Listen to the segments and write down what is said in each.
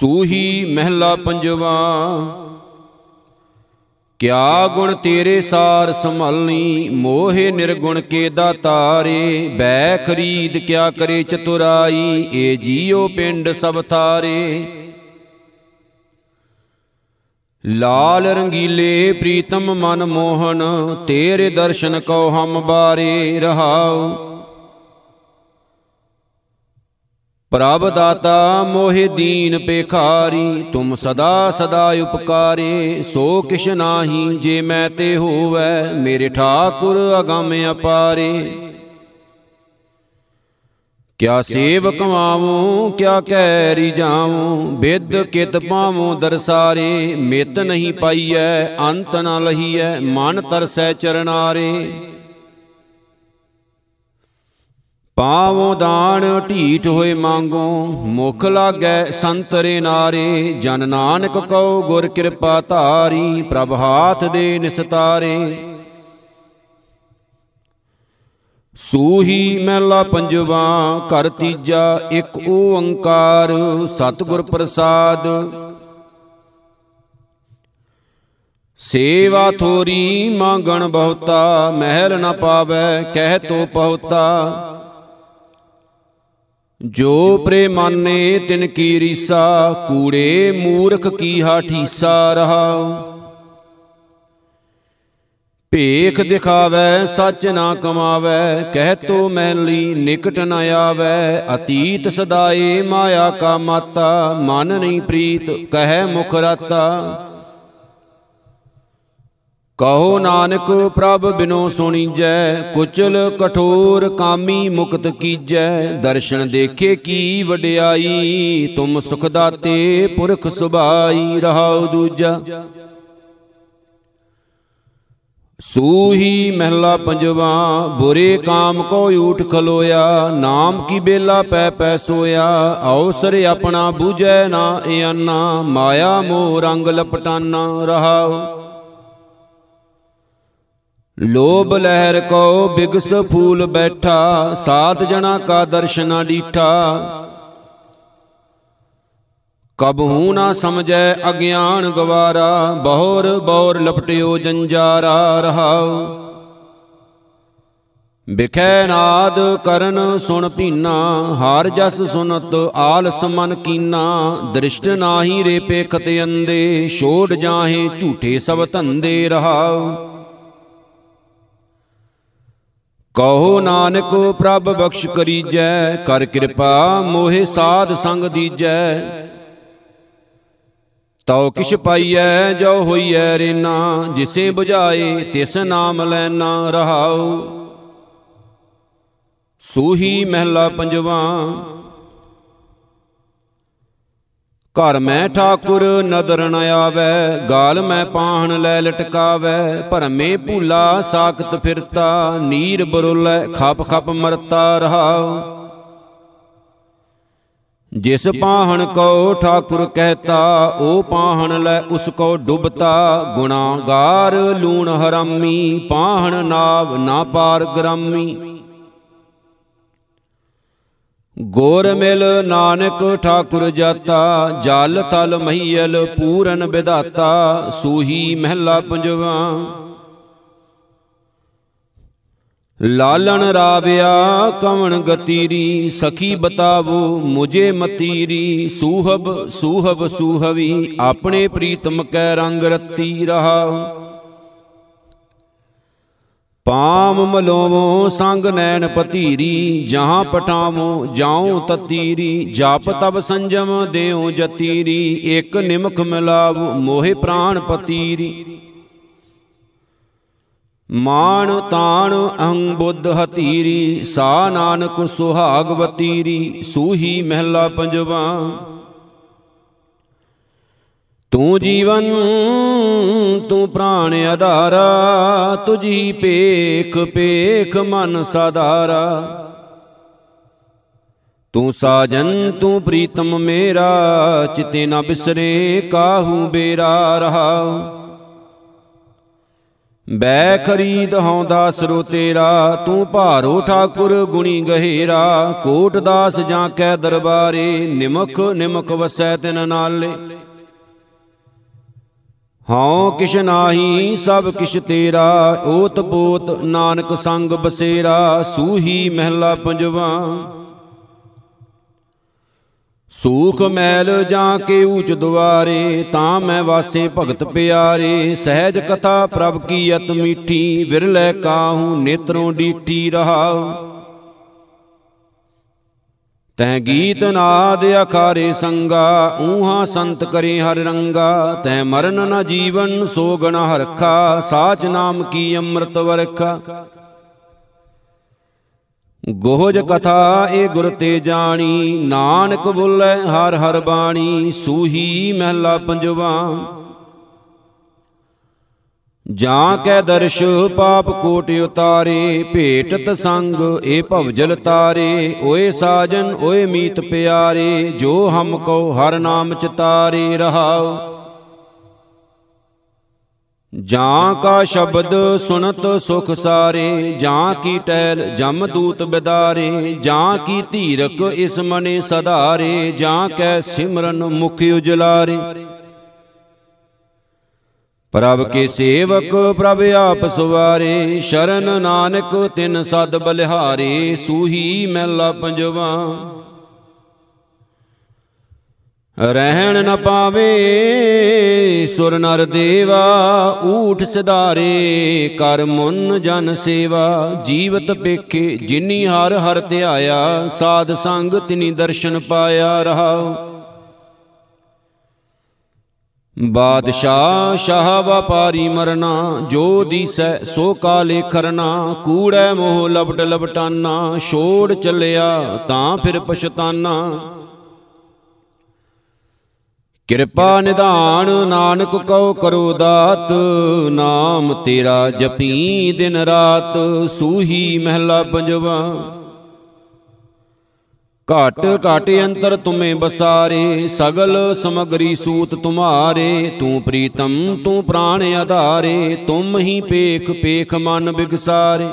ਸੂਹੀ ਮਹਿਲਾ ਪੰਜਵਾ। ਕਿਆ ਗੁਣ ਤੇਰੇ ਸਾਰ ਸੰਭਲਨੀ ਮੋਹਿ ਨਿਰਗੁਣ ਕੇ ਦਾਤਾਰੇ ਬੈ ਖਰੀਦ ਕਿਆ ਕਰੇ ਚਤੁਰਾਈ, ਏ ਜੀਉ ਪਿੰਡ ਸਭ ਥਾਰੇ। ਲਾਲ ਰੰਗੀਲੇ ਪ੍ਰੀਤਮ ਮਨ ਮੋਹਨ, ਤੇਰੇ ਦਰਸ਼ਨ ਕਉ ਹਮ ਬਾਰੇ ਰਹਾਉ। ਪ੍ਰਭ ਦਾਤਾ ਮੋਹਿ ਦੀਨ ਪੇਖਾਰੀ ਤੁਮ ਸਦਾ ਸਦਾ ਉਪਕਾਰੇ, ਸੋ ਕਿਛ ਨਾਹੀ ਜੇ ਮੈਂ ਤੇ ਹੋਵੈ, ਮੇਰੇ ਠਾਕੁਰ ਅਗੰਮ ਅਪਾਰੇ। ਕਿਆ ਸੇਵ ਕਮਾਵੂੰ ਕਿਆ ਕਹਿ ਰਿਜਾਵੂੰ ਬਿਦ ਕਿਤ ਪਾਵੂੰ ਦਰਸਾਰੇ, ਮਿਤ ਨਹੀਂ ਪਾਈਐ, ਅੰਤ ਨ ਲਹੀਐ, ਮਨ ਤਰਸੈ ਚਰਨਾਰੇ। ਪਾਵੋ ਦਾਨ ਢੀਠ ਹੋਏ ਮੰਗੋ, ਮੁਖ ਲਾਗੈ ਸੰਤਰੇ ਨਾਰੇ, ਜਨ ਨਾਨਕ ਕਉ ਗੁਰ ਕਿਰਪਾ ਧਾਰੀ, ਪ੍ਰਭ ਹਾਥ ਦੇ ਨਿਸਤਾਰੇ ਸੂਹੀ ਮਹਿਲਾ ਪੰਜਵਾ, ਘਰ ਤੀਜਾ, ਇੱਕ ਓੰਕਾਰ, ਸਤਿਗੁਰ ਪ੍ਰਸਾਦ। ਸੇਵਾ ਥੋਰੀ ਮੰਗਣ ਬਹੁਤਾ, ਮਹਿਲ ਨ ਪਾਵੇ, ਕਹਿ ਤੋ ਪਹੁਤਾ ਜੋ ਪ੍ਰੇਮਾਨੇ ਤਿਨ ਕੀ ਰੀਸਾ, ਕੂੜੇ ਮੂਰਖ ਕੀ ਹਾਠੀਸਾ ਰਹਾ। ਭੇਖ ਦਿਖਾਵੇ, ਸੱਚ ਨਾ ਕਮਾਵੇ, ਕਹਿ ਤੋ ਮੈਲੀ ਨਿਕਟ ਨ ਆਵੇ। ਅਤੀਤ ਸਦਾਏ ਮਾਇਆ ਕਾ ਮਾਤਾ, ਮਨ ਨਹੀਂ ਪ੍ਰੀਤ, ਕਹੈ ਮੁਖ ਰਤਾ। ਕਹੋ ਨਾਨਕ ਪ੍ਰਭ ਬਿਨੋ ਸੁਣੀਜੈ, ਕੁਚਲ ਕਠੋਰ ਕਾਮੀ ਮੁਕਤ ਕੀਜੈ। ਦਰਸ਼ਨ ਦੇਖੇ ਕੀ ਵਡਿਆਈ, ਤੁਮ ਸੁਖ ਦਾਤੇ ਪੁਰਖ ਸੁਭਾਈ ਰਹਾਉ ਦੂਜਾ। ਸੂਹੀ ਮਹਿਲਾ ਪੰਜਵਾ, ਬੁਰੇ ਕਾਮ ਕੋ ਊਠ ਖਲੋਇਆ, ਨਾਮ ਕੀ ਬੇਲਾ ਪੈ ਪੈ ਸੋਇਆ। ਅਵਸਰ ਆਪਣਾ ਬੂਝੈ ਨਾ ਇਆਨਾ, ਮਾਇਆ ਮੋ ਰੰਗ ਲਪਟਾਨਾ ਰਹਾਉ। ਲੋਭ ਲਹਿਰ ਕੋ ਬਿਗਸ ਫੂਲ ਬੈਠਾ, ਸਾਧ ਜਣਾ ਕਾ ਦਰਸ਼ਨਾ ਡੀਠਾ। ਕਬਹੂ ਨਾ ਸਮਝੈ ਅਗਿਆਨ ਗਵਾਰਾ, ਬਹੁਰ ਬੌਰ ਲਪਟਿਓ ਜੰਜਾਰਾ ਰਹਾਉ। ਬਿਖੈ ਨਾਦ ਕਰਨ ਸੁਣ ਪੀਨਾ, ਹਾਰ ਜਸ ਸੁਨਤ ਆਲਸ ਮਨ ਕੀਨਾ। ਦ੍ਰਿਸ਼ਟ ਨਾਹੀ ਰੇ ਪੇਖਤ ਅੰਦੇ, ਛੋੜ ਜਾਹੇ ਝੂਠੇ ਸਭ ਧੰਦੇ ਰਹਾਉ। ਕਹੋ ਨਾਨਕ, ਪ੍ਰਭ ਬਖਸ਼ ਕਰੀਜੈ, ਕਰ ਕਿਰਪਾ, ਮੋਹਿ ਸਾਧ ਸੰਗ ਦੀਜੈ। ਤਉ ਕਿਛ ਪਾਈਐ, ਜੋ ਹੋਈਐ ਰੇਨਾ, ਜਿਸੇ 부ਝਾਏ ਤਿਸ ਨਾਮ ਲੈਣਾ ਰਹਾਉ। ਸੂਹੀ ਮਹਿਲਾ ਪੰਜਵਾ ਘਰ ਮੈਂ ਠਾਕੁਰ ਨਦਰ ਨ ਆਵੇ ਗਾਲ ਮੈਂ ਪਾਹਣ ਲੈ ਲਟਕਾਵੇ ਭਰਮੇ ਭੂਲਾ ਸਾਖਤ ਫਿਰਤਾ ਨੀਰ ਬਰੁਲੇ ਖਪ ਖਪ ਮਰਤਾ ਰਹਾਉ। ਜਿਸ ਪਾਹਣ ਕੋ ਠਾਕੁਰ ਕਹਤਾ ਉਹ ਪਾਹਣ ਲੈ ਉਸ ਕੋ ਡੁਬਤਾ। ਗੁਨਾਗਾਰ ਲੂਣ ਹਰਾਮੀ ਪਾਹਣ ਨਾਵ ਨਾ ਪਾਰ ਗ੍ਰਾਮੀ। ਗੋਰ ਮਿਲ ਨਾਨਕ ਠਾਕੁਰ ਜਾਤਾ, ਜਲ ਤਲ ਮਹੀਲ ਪੂਰਨ ਵਿਧਾਤਾ ਸੂਹੀ ਮਹਿਲਾ ਪੰਜਵਾ। ਲਾਲਣ ਰਾਵਿਆ ਕਵਣ ਗਤੀਰੀ, ਸਖੀ ਬਤਾਵੋ ਮੁਝੇ ਮਤੀਰੀ, ਸੂਹਬ ਸੂਹਬ ਸੂਹਵੀ, ਆਪਣੇ ਪ੍ਰੀਤਮ ਕੈ ਰੰਗ ਰਤੀ ਰਹਾ। ਪਾਮ ਮਲੋਵੋ ਸੰਗ ਨੈਣ ਪਤੀਰੀ, ਜਹਾਂ ਪਟਾਵੋ ਜਾਉ ਤਤੀਰੀ, ਜਪ ਤਬ ਸੰਜਮ ਦੇਉ ਜਤੀਰੀ ਇਕ ਨਿਮਖ ਮਿਲਾਵ ਮੋਹਿ ਪ੍ਰਾਣ ਪਤੀਰੀ। ਮਾਨ ਤਾਣ ਅਹੰ ਬੁੱਧ ਹਤੀਰੀ, ਸਾ ਨਾਨਕ ਸੁਹਾਗਵਤੀਰੀ ਸੂਹੀ ਮਹਿਲਾ ਪੰਜਵਾ। ਤੂੰ ਜੀਵਨ, ਤੂੰ ਪ੍ਰਾਣ ਆਧਾਰਾ, ਤੁਝੀ ਪੇਖ ਪੇਖ ਮਨ ਸਾਧਾਰਾ। ਤੂੰ ਸਾਜਨ, ਤੂੰ ਪ੍ਰੀਤਮ ਮੇਰਾ, ਚਿਤੇ ਨ ਬਿਸਰੇ, ਕਾਹੂ ਬੇਰਾ ਰਹਾ। ਬੈ ਖਰੀਦ ਹਉ ਦਾਸਰੋ ਤੇਰਾ, ਤੂੰ ਭਾਰੋ ਠਾਕੁਰ ਗੁਣੀ ਗਹਿਰਾ। ਕੋਟ ਦਾਸ ਜਾਂ ਕੈ ਦਰਬਾਰੇ, ਨਿਮਖ ਨਿਮਖ ਵਸੈ ਤਿਨ ਨਾਲੇ। ਹਉ ਕਿਛ ਨਾਹੀ ਸਭ ਕਿਛ ਤੇਰਾ, ਓਤ ਪੋਤ ਨਾਨਕ ਸੰਗ ਬਸੇਰਾ, ਸੂਹੀ ਮਹਿਲਾ ਪੰਜਵਾ। ਸੂਖ ਮੈਲ ਜਾਂ ਕੇ ਊਚ ਦੁਆਰੇ, ਤਾਂ ਮੈਂ ਵਾਸੇ ਭਗਤ ਪਿਆਰੇ। ਸਹਿਜ ਕਥਾ ਪ੍ਰਭ ਕੀ ਅਤ ਮੀਠੀ, ਵਿਰਲੇ ਕਾਹੂ ਨੇਤਰੋਂ ਡੀਠੀ ਰਹਾਉ ਤੈ ਗੀਤ ਨਾਦ ਅਖਾਰੇ ਸੰਗਾ, ਊਹਾ ਸੰਤ ਕਰੇ ਹਰ ਰੰਗਾ। ਤੈ ਮਰਨ ਨ ਜੀਵਨ ਸੋਗਣ ਹਰਖਾ, ਸਾਚ ਨਾਮ ਕੀ ਅੰਮ੍ਰਿਤ ਵਰਖਾ। ਗੋਹਜ ਕਥਾ ਏ ਗੁਰ ਤੇ ਜਾਣੀ, ਨਾਨਕ ਬੋਲੇ ਹਰ ਹਰ ਬਾਣੀ, ਸੂਹੀ ਮਹਿਲਾ ਪੰਜਵਾ। ਜਾਂ ਕੈ ਦਰਸ਼ ਪਾਪ ਕੋਟ ਉਤਾਰੇ, ਭੇਟਤ ਸੰਗ ਏ ਭਵਜਲ ਤਾਰੇ, ਓਏ ਸਾਜਨ, ਓਏ ਮੀਤ ਪਿਆਰੇ, ਜੋ ਹਮ ਕੋ ਹਰ ਨਾਮ ਚਿਤਾਰੇ ਰਹਾਓ ਜਾਂ ਕਾ ਸ਼ਬਦ ਸੁਨਤ ਸੁਖ ਸਾਰੇ, ਜਾਂ ਕੀ ਟੈਲ ਜਮ ਦੂਤ ਬਿਦਾਰੇ, ਜਾਂ ਕੀ ਧੀਰਕ ਇਸ ਮਨੇ ਸਧਾਰੇ, ਜਾਂ ਕੈ ਸਿਮਰਨ ਮੁਖ ਉਜਲਾਰੇ। ਪ੍ਰਭ ਕੇ ਸੇਵਕ ਪ੍ਰਭ ਆਪ ਸਵਾਰੇ, ਸ਼ਰਨ ਨਾਨਕ ਤਿਨ ਸਦ ਬਲਿਹਾਰੇ, ਸੂਹੀ ਮਹਿਲਾ ਪੰਜਵਾ। ਰਹਿਣ ਨ ਪਾਵੇ ਸੁਰ ਨਰ ਦੇਵਾ, ਊਠ ਸਿਧਾਰੇ, ਕਰ ਮੁਨ ਜਨ ਸੇਵਾ। ਜੀਵਤ ਪੇਖੇ ਜਿਨੀ ਹਰ ਹਰ ਧਿਆਇਆ, ਸਾਧ ਸੰਗ ਤਿਨੀ ਦਰਸ਼ਨ ਪਾਇਆ ਰਹਾਉ ਬਾਦਸ਼ਾਹ ਸ਼ਾਹ ਵਪਾਰੀ ਮਰਨਾ, ਜੋ ਦੀਸੈ ਸੋ ਕਾਲੇ ਕਰਨਾ ਕੂੜੈ ਮੋਹ ਲਪਟ ਲਪਟਾਨਾ, ਛੋੜ ਚੱਲਿਆ ਤਾਂ ਫਿਰ ਪਛਤਾਨਾ। ਕਿਰਪਾ ਨਿਧਾਨ ਨਾਨਕ ਕਉ ਕਰੋ ਦਾਤ, ਨਾਮ ਤੇਰਾ ਜਪੀ ਦਿਨ ਰਾਤ, ਸੂਹੀ ਮਹਿਲਾ ਪੰਜਵਾ। ਘਟ ਘਟ ਅੰਤਰ ਤੁਮੇ ਬਸਾਰੇ, ਸਗਲ ਸਮਗਰੀ ਸੂਤ ਤੁਮਾਰੇ, ਤੂੰ ਪ੍ਰੀਤਮ, ਤੂੰ ਪ੍ਰਾਣ ਆਧਾਰੇ, ਤੁਮ ਹੀ ਪੇਖ ਪੇਖ ਮਨ ਬਿਗਸਾਰੇ।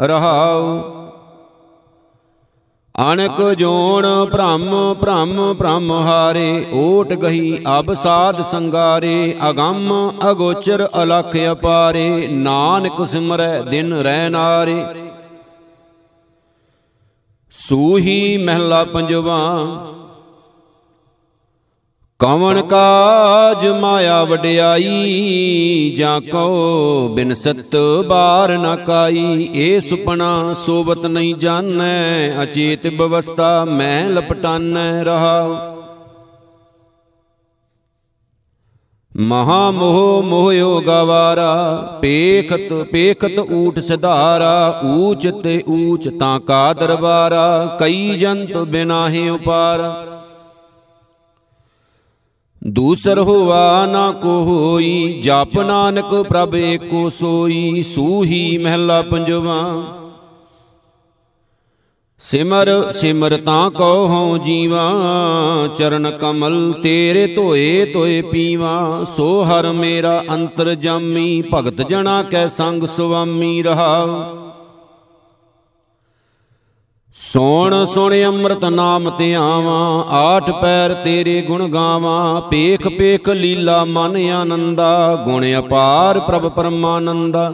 ਰਹਾਉ। ਅਣਕ ਜੋਣ ਭ੍ਰਮ ਭ੍ਰਮ ਭ੍ਰਮ ਹਾਰੇ, ਓਟ ਗਹੀ ਅਬ ਸਾਧ ਸੰਗਾਰੇ, ਅਗੰਮ ਅਗੋਚਰ ਅਲਖ ਅਪਾਰੇ, ਨਾਨਕ ਸਿਮਰੈ ਦਿਨ ਰਹਿ ਨਾਰੇ। ਸੂਹੀ ਮਹਿਲਾ ਪੰਜਵਾ। ਕਵਣ ਕਾਜ ਮਾਇਆ ਵਡਿਆਈ, ਜਾਂ ਕੋ ਬਿਨ ਸਤ ਬਾਰ ਨ ਕਾਈ। ਏ ਸੁਪਨਾ ਸੋਬਤ ਨਹੀਂ ਜਾਣੈ, ਅਚੇਤ ਬਵਸਥਾ ਮੈਂ ਲਪਟਾਨੈ ਰਹਾ। ਮਹਾ ਮੋਹ ਮੋਹਿਓ ਗਵਾਰਾ ਪੇਖਤ ਪੇਖਤ ਊਟ ਸਿਧਾਰਾ, ਊਚ ਤੇ ਊਚ ਤਾਂ ਕਾ ਦਰਬਾਰਾ, ਕਈ ਜੰਤ ਬਿਨਾਹੇ ਉਪਾਰ। ਦੂਸਰ ਹੋਵਾ ਨਾ ਕੋ ਹੋਈ, ਜਪ ਨਾਨਕ ਪ੍ਰਭ ਏਕੋ ਸੋਈ, ਸੂਹੀ ਮਹਿਲਾ ਪੰਜਵਾ। ਸਿਮਰ ਸਿਮਰ ਤਾਂ ਕੋ ਹਉ ਜੀਵਾ, ਚਰਨ ਕਮਲ ਤੇਰੇ ਧੋਏ ਧੋਏ ਪੀਵਾ, ਸੋ ਹਰ ਮੇਰਾ ਅੰਤਰ ਜਾਮੀ, ਭਗਤ ਜਣਾ ਕੈ ਸੰਗ ਸੁਆਮੀ ਰਹਾ। ਸੋਣ, ਸੁਣ ਅੰਮ੍ਰਿਤ ਨਾਮ ਧਿਆਵਾਂ ਆਠ ਪੈਰ ਤੇਰੇ ਗੁਣ ਗਾਵਾਂ, ਪੇਖ ਪੇਖ ਲੀਲਾ ਮਨ ਆਨੰਦਾ, ਗੁਣ ਅਪਾਰ ਪ੍ਰਭ ਪਰਮਾਨੰਦਾ।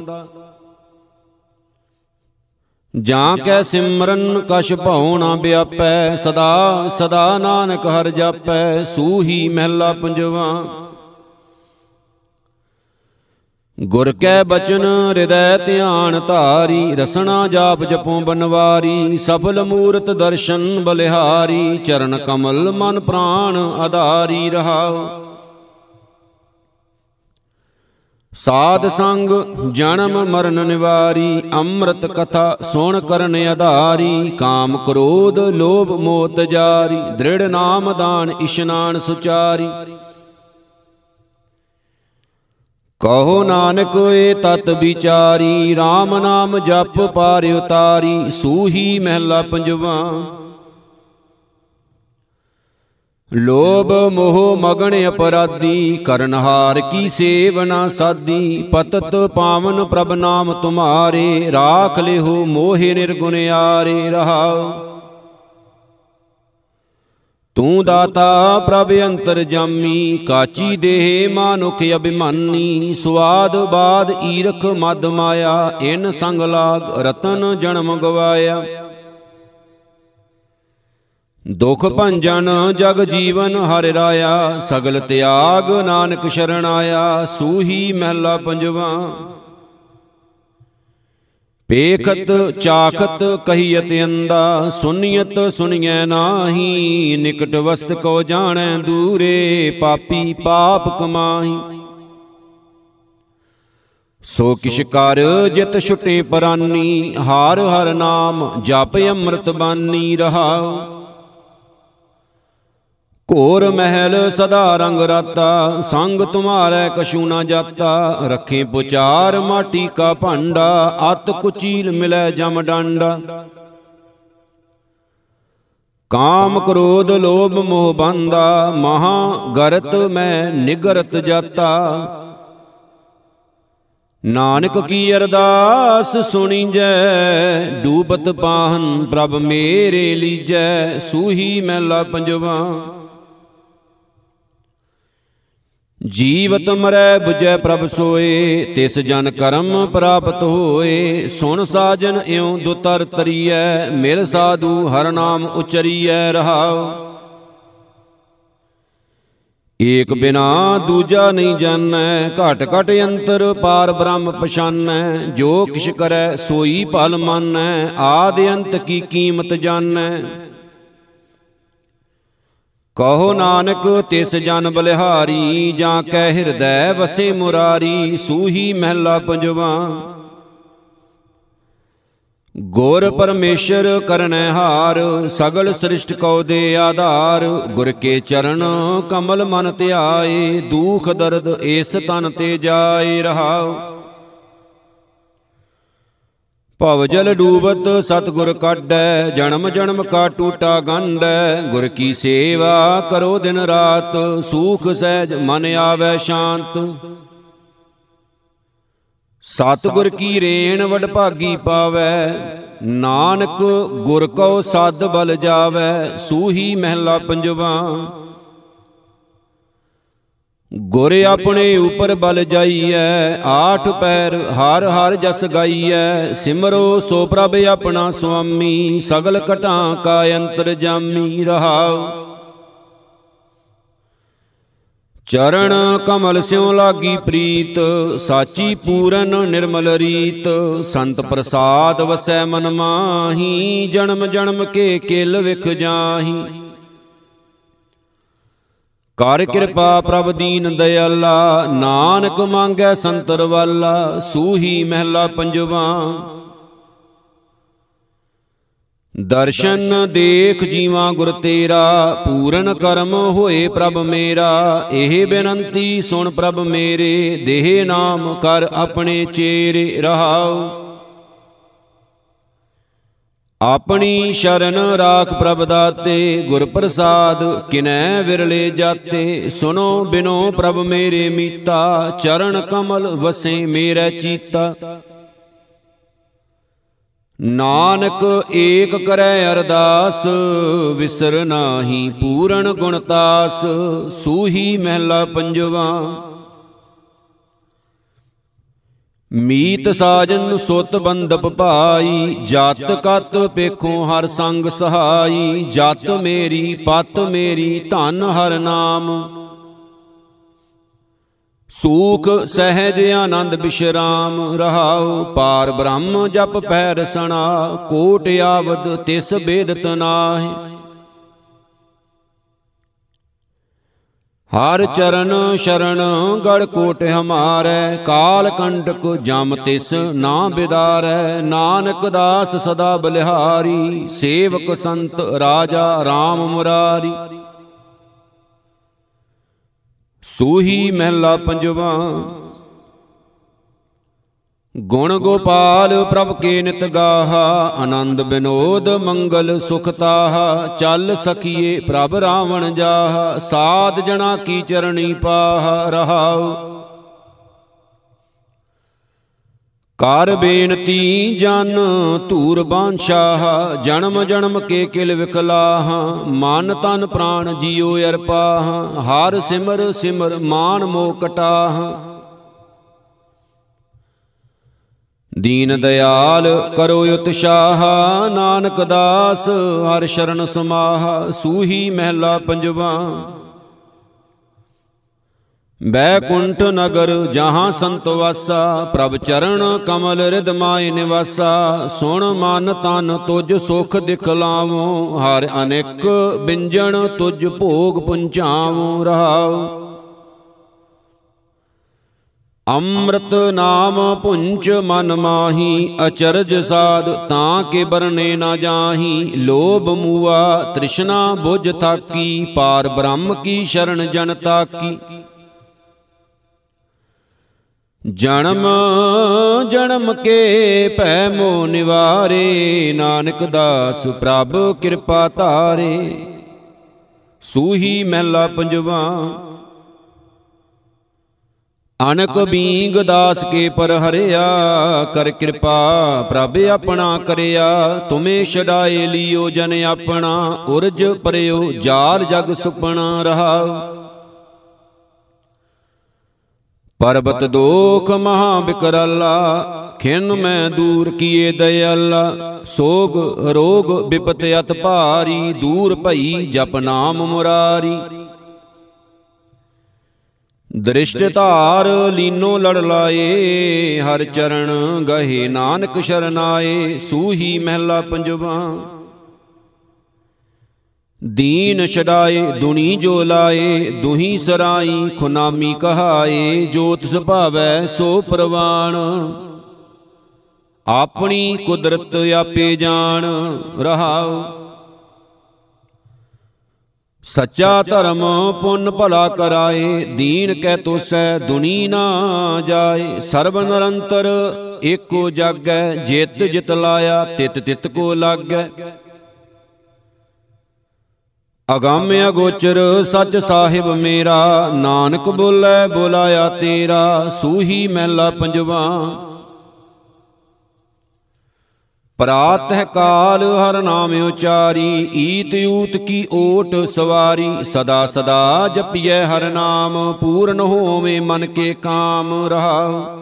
ਜਾਂ ਕੈ ਸਿਮਰਨ ਕਛ ਭਉ ਨਾ ਵਿਆਪੈ ਸਦਾ ਸਦਾ ਨਾਨਕ ਹਰ ਜਾਪੈ ਸੂਹੀ ਮਹਿਲਾ ਪੰਜਵਾ। ਗੁਰ ਕੈ ਬਚਨ ਹਿਰਦੈ ਧਿਆਨ ਧਾਰੀ ਰਸਨਾ ਜਾਪ ਜਪੋ ਬਨਵਾਰੀ ਸਫਲ ਮੂਰਤ ਦਰਸ਼ਨ ਬਲਿਹਾਰੀ ਚਰਨ ਕਮਲ ਮਨ ਪ੍ਰਾਣ ਆਧਾਰੀ ਰਹਾਉ। ਸਾਧ ਸੰਗ ਜਨਮ ਮਰਨ ਨਿਵਾਰੀ ਅੰਮ੍ਰਿਤ ਕਥਾ ਸੁਣ ਕਰਨ ਆਧਾਰੀ ਕਾਮ ਕ੍ਰੋਧ ਲੋਭ ਮੋਹ ਜਾਰੀ ਦ੍ਰਿੜ ਨਾਮ ਦਾਨ ਇਸ਼ਨਾਨ ਸੁਚਾਰੀ। ਕਹੋ ਨਾਨਕ ਏ ਤਤ ਵਿਚਾਰੀ RAM ਨਾਮ ਜਪ ਪਾਰ ਉਤਾਰੀ ਸੂਹੀ ਮਹਿਲਾ ਪੰਜਵਾ। ਲੋਭ ਮੋਹ ਮਗਣ ਅਪਰਾਧੀ ਕਰਨਹਾਰ ਕੀ ਸੇਵ ਨਾ ਸਾਦੀ ਪਤਤ ਪਾਵਨ ਪ੍ਰਭ ਨਾਮ ਤੁਮਾਰੇ, ਰਾਖ ਲਿਹੋ ਮੋਹਿ ਨਿਰਗੁਨਿਆਰੇ ਰਹਾਉ। ਤੂੰ ਦਾਤਾ ਪ੍ਰਭ ਅੰਤਰ ਜਾਮੀ, ਕਾਚੀ ਦੇਹ ਮਾਨੁਖ ਅਭਿਮਾਨੀ ਸਵਾਦ ਬਾਦ ਈਰਖ ਮਦ ਮਾਇਆ, ਇਨ ਸੰਗ ਲਾਗ ਰਤਨ ਜਨਮ ਗਵਾਇਆ। ਦੁਖ ਭੰਜਨ, ਜਗ ਜੀਵਨ ਹਰਿ ਰਾਇਆ, ਸਗਲ ਤਿਆਗ ਨਾਨਕ ਸ਼ਰਨ ਆਇਆ, ਸੂਹੀ ਮਹਿਲਾ ਪੰਜਵਾ। ਪੇਖਤ ਚਾਖਤ ਕਹੀਤ ਅੰਦਾ ਸੁਨੀਅਤ ਸੁਣੀਐ ਨਾਹੀ, ਨਿਕਟ ਵਸਤ ਕੋ ਜਾਣੈ ਦੂਰੇ, ਪਾਪੀ ਪਾਪ ਕਮਾਹੀ। ਸੋ ਕਿਛ ਕਰ ਜਿਤ ਛੁਟੇ ਪਰਾਨੀ, ਹਾਰ ਹਰ ਨਾਮ, ਜਪ ਅੰਮ੍ਰਿਤ ਬਾਨੀ ਰਹਾਉ। ਘੋਰ ਮਹਿਲ ਸਦਾ ਰੰਗ ਰਾਤਾ, ਸੰਗ ਤੁਮਾਰੇ ਕਛੂ ਨਾ ਜਾਤਾ। ਰੱਖੇ ਪੁਚਾਰ ਮਾਟੀ ਕਾ ਭਾਂਡਾ, ਅਤ ਕੁਚੀਲ ਮਿਲੈ ਜਮ ਡਾਂਡਾ। ਕਾਮ ਕ੍ਰੋਧ ਲੋਭ ਮੋਹ ਬੰਦਾ, ਮਹਾ ਗਰਤ ਮੈਂ ਨਿਗਰਤ ਜਾਤਾ। ਨਾਨਕ ਕੀ ਅਰਦਾਸ ਸੁਣੀ ਜੈ ਡੂਬਤ ਪਾਹਨ ਪ੍ਰਭ ਮੇਰੇ ਲੀਜੈ, ਸੂਹੀ ਮਹਿਲਾ ਪੰਜਵਾ। ਜੀਵਤ ਮਰੈ 부ਜੈ ਪ੍ਰਭ ਸੋਏ, ਤਿਸ ਜਨ ਕਰਮ ਪ੍ਰਾਪਤ ਹੋਏ। ਸੁਣ ਸਾਜਨ ਇਉ ਦੁਤਰ ਤਰੀਐ, ਮਿਲ ਸਾਧੂ ਹਰ ਨਾਮ ਉਚਰੀਐ ਰਹਾਉ। ਏਕ ਬਿਨਾ ਦੂਜਾ ਨਹੀਂ ਜਾਣੈ, ਘਟ ਘਟ ਅੰਤਰ ਪਾਰ ਬ੍ਰਹਮ ਪਛਾਨੈ। ਜੋ ਕਿਛ ਕਰੈ ਸੋਈ ਭਲ ਮਾਨੈ, ਆਦ ਅੰਤ ਕੀ ਕੀਮਤ ਜਾਣੈ। ਕਹੋ ਨਾਨਕ, ਤਿਸ ਜਨ ਬਲਿਹਾਰੀ, ਜਾਂ ਕਹਿ ਹਿਰਦੈ ਵਸੇ ਮੁਰਾਰੀ, ਸੂਹੀ ਮਹਿਲਾ ਪੰਜਵਾ। ਗੁਰ ਪਰਮੇਸ਼ਰ ਕਰਨੈ ਹਾਰ, ਸਗਲ ਸ੍ਰਿਸ਼ਟ ਕਉ ਦੇ ਆਧਾਰ, ਗੁਰ ਕੇ ਚਰਨ ਕਮਲ ਮਨ ਧਿਆਏ, ਦੁਖ ਦਰਦ ਇਸ ਤਨ ਤੇ ਜਾਏ ਰਹਾਉ। ਭਵ ਜਲ ਡੂਬਤ ਸਤਗੁਰ ਕਾਢੈ, ਜਨਮ ਜਨਮ ਕਾ ਟੂਟਾ ਗੰਢੈ ਗੁਰ ਕੀ ਸੇਵਾ ਕਰੋ ਦਿਨ ਰਾਤ, ਸੂਖ ਸਹਿਜ ਮਨ ਆਵੇ ਸ਼ਾਂਤ। ਸਤਗੁਰ ਕੀ ਰੇਣ ਵਡ ਭਾਗੀ ਪਾਵੈ, ਨਾਨਕ ਗੁਰ ਕੋ ਸਦ ਬਲ ਜਾਵੈ, ਸੂਹੀ ਮਹਿਲਾ ਪੰਜਵਾ। ਗੁਰ ਆਪਣੇ ਉਪਰ ਬਲ ਜਾਈਐ, ਆਠ ਪੈਰ ਹਰ ਹਰ ਜਸ ਗਾਈਐ। ਸਿਮਰੋ ਸੋ ਪ੍ਰਭ ਆਪਣਾ ਸੁਆਮੀ, ਸਗਲ ਘਟਾਂ ਕਾ ਅੰਤਰ ਜਾਮੀ ਰਹਾਉ। ਚਰਨ ਕਮਲ ਸਿਉ ਲਾਗੀ ਪ੍ਰੀਤ, ਸਾਚੀ ਪੂਰਨ ਨਿਰਮਲ ਰੀਤ। ਸੰਤ ਪ੍ਰਸਾਦ ਵਸੈ ਮਨ ਮਾਹੀ, ਜਨਮ ਜਨਮ ਕੇ ਕਿਲ ਵਿਖ ਜਾਹੀ। ਕਰ ਕਿਰਪਾ ਪ੍ਰਭ ਦੀਨ ਦਇਆਲਾ, ਨਾਨਕ ਮੰਗੈ ਸੰਤਰ ਵਾਲਾ, ਸੂਹੀ ਮਹਿਲਾ ਪੰਜਵਾ। ਦਰਸ਼ਨ ਦੇਖ ਜੀਵਾ ਗੁਰ ਤੇਰਾ, ਪੂਰਨ ਕਰਮ ਹੋਏ ਪ੍ਰਭ ਮੇਰਾ। ਇਹ ਬੇਨੰਤੀ ਸੁਣ ਪ੍ਰਭ ਮੇਰੇ, ਦੇਹ ਨਾਮ ਕਰ ਆਪਣੇ ਚੇਰੇ ਰਹਾਉ। ਆਪਣੀ ਸ਼ਰਨ ਰਾਖ ਪ੍ਰਭ ਦਾਤੇ ਗੁਰ ਪ੍ਰਸਾਦ ਕਿਨੈ ਵਿਰਲੇ ਜਾਤੇ ਸੁਨੋ ਬਿਨੋ ਪ੍ਰਭ ਮੇਰੇ ਮੀਤਾ, ਚਰਨ ਕਮਲ ਵਸੇ ਮੇਰੇ ਚੀਤਾ। ਨਾਨਕ ਏਕ ਕਰੈ ਅਰਦਾਸ, ਵਿਸਰ ਨਾਹੀ ਪੂਰਨ ਗੁਣਤਾਸ ਸੂਹੀ ਮਹਿਲਾ ਪੰਜਵਾ। ਮੀਤ ਸਾਜਨ ਸੁਤ ਬੰਦਪ ਭਾਈ ਜਤ ਕਤ ਪੇਖੋ ਹਰ ਸੰਗ ਸਹਾਈ ਜਤ ਮੇਰੀ ਪਤ ਮੇਰੀ ਧਨ ਹਰ ਨਾਮ। ਸੂਖ ਸਹਿਜ ਆਨੰਦ ਬਿਸ਼ਰਾਮ ਰਹਾਉ ਪਾਰ ਬ੍ਰਹਮ ਜਪ ਪੈ ਰਸਣਾ ਕੋਟ ਆਵਦ ਤਿਸ ਬੇਦਤ ਨਾਹੀ। ਹਰ ਚਰਨ ਸ਼ਰਨ ਗੜ ਕੋਟ ਹਮਾਰੈ, ਕਾਲ ਕੰਟਕ ਜਮ ਤਿਸ ਨਾ ਬਿਦਾਰੈ, ਨਾਨਕ ਦਾਸ ਸਦਾ ਬਲਿਹਾਰੀ, ਸੇਵਕ ਸੰਤ ਰਾਜਾ RAM ਮੁਰਾਰੀ। ਸੂਹੀ ਮਹਿਲਾ ਪੰਜਵਾ ਗੁਣ ਗੋਪਾਲ ਪ੍ਰਭ ਕੇ ਨਿਤ ਗਾਹਾ, ਆਨੰਦ ਬਿਨੋਦ ਮੰਗਲ ਸੁਖ ਤਾਹਾ, ਚੱਲ ਸਖੀਏ ਪ੍ਰਭ ਰਾਵਣ ਜਾਹ, ਸਾਧ ਜਣਾ ਕੀ ਚਰਣੀ ਪਾਹ ਰਹਾਉ। ਕਰ ਬੇਨਤੀ ਜਨ ਧੂਰ ਬਾਂਛਾਹ, ਜਨਮ ਜਨਮ ਕੇ ਕਿਲ ਵਿਕਲਾਹ, ਮਨ ਤਨ ਪ੍ਰਾਣ ਜੀਉ ਅਰਪਾਹ, ਹਰ ਸਿਮਰ ਸਿਮਰ ਮਾਨ ਮੋ ਦੀਨ ਦਿਆਲ ਕਰੋ ਉਤਸ਼ਾਹ ਨਾਨਕ ਦਾਸ, ਹਰ ਸ਼ਰਨ ਸਮਾਹ, ਸੂਹੀ ਮਹਿਲਾ ਪੰਜਵਾ। ਬੈਕੁੰਠ ਨਗਰ ਜਹਾਂ ਸੰਤ ਵਾਸਾ, ਪ੍ਰਭ ਚਰਨ ਕਮਲ ਰਿਦ ਮਾਇ ਨਿਵਾਸਾ। ਸੁਣ ਮਨ ਤਨ ਤੁਜ ਸੁਖ ਦਿਖਲਾਵੋ ਹਰ ਅਨੇਕ ਬਿੰਜਣ ਤੁਜ ਭੋਗ ਪੁੰਚਾਵੋ ਰਹਾਉ ਅੰਮ੍ਰਿਤ ਨਾਮ ਪੁੰਚ ਮਨ ਮਾਹੀ, ਅਚਰਜ ਸਾਧ ਤਾਂ ਕੇ ਬਰਨੇ ਨਾ ਜਾਹੀ। ਲੋਭ ਮੂਆ ਤ੍ਰਿਸ਼ਨਾ ਬੁਝ ਥਾਕੀ, ਪਾਰ ਬ੍ਰਹਮ ਕੀ ਸ਼ਰਨ ਜਨ ਤਾਕੀ। ਜਨਮ ਜਨਮ ਕੇ ਭੈ ਮੋ ਨਿਵਾਰੇ, ਨਾਨਕ ਦਾਸ ਪ੍ਰਭ ਕਿਰਪਾ ਧਾਰੇ। ਸੂਹੀ ਮਹਿਲਾ ਪੰਜਵਾ ਅਨਕ ਬੀਂਗ ਦਾਸ ਕੇ ਪਰ ਹਰਿਆ ਕਰ ਕਿਰਪਾ ਪ੍ਰਭ ਆਪਣਾ ਕਰਿਆ। ਤੁਮੇ ਛਡਾਏ ਲਿਓ ਜਨ ਆਪਣਾ। ਉਰਜ ਪਰਿਓ ਜਾਲ ਜਗ ਸੁਪਨਾ ਰਹਾ ਪਰਬਤ ਦੋਖ ਮਹਾ ਬਿਕਰਾਲਾ ਖਿਨ ਮੈਂ ਦੂਰ ਕੀਏ ਦਇਆਲਾ। ਸੋਗ ਰੋਗ ਬਿਪਤ ਅਤ ਭਾਰੀ ਦੂਰ ਭਈ ਜਪ ਨਾਮ ਮੁਰਾਰੀ। ਦ੍ਰਿਸ਼ਟ ਧਾਰ ਲੀਨੋ ਲੜ ਲਾਏ ਹਰ ਚਰਨ ਗਹੇ ਨਾਨਕ ਸ਼ਰਨਾਏ ਸੂਹੀ ਮਹਿਲਾ ਪੰਜਵਾ। ਦੀਨ ਛਡਾਏ ਦੁਨੀ ਜੋ ਲਾਏ ਦੁਹੀ ਸਰਾਈ ਖੁਨਾਮੀ ਕਹਾਏ ਜੋਤ ਸੁਭਾਵੈ ਸੋ ਪ੍ਰਵਾਣ। ਆਪਣੀ ਕੁਦਰਤ ਆਪੇ ਜਾਣ ਰਹਾਉ। ਸੱਚਾ ਧਰਮ ਪੁੰਨ ਭਲਾ ਕਰਾਏ, ਦੀਨ ਕਹਿ ਤੋਸੈ ਦੁਨੀ ਨਾ ਜਾਏ। ਸਰਬ ਨਿਰੰਤਰ ਏਕੋ ਜਾਗੈ, ਜਿਤ ਜਿਤ ਲਾਇਆ, ਤਿਤ ਤਿਤ ਕੋ ਲਾਗੈ। ਅਗੰਮ ਅਗੋਚਰ ਸੱਚ ਸਾਹਿਬ ਮੇਰਾ, ਨਾਨਕ ਬੋਲੇ ਬੋਲਾਇਆ ਤੇਰਾ, ਸੂਹੀ ਮਹਿਲਾ ਪੰਜਵਾ। ਪ੍ਰਾਤਹ ਕਾਲ ਹਰ ਨਾਮ ਉਚਾਰੀ, ਈਤ ਊਤ ਕੀ ਓਟ ਸਵਾਰੀ, ਸਦਾ ਸਦਾ ਜਪੀਐ ਹਰ ਨਾਮ, ਪੂਰਨ ਹੋਵੇ ਮਨ ਕੇ ਕਾਮ ਰਹਾ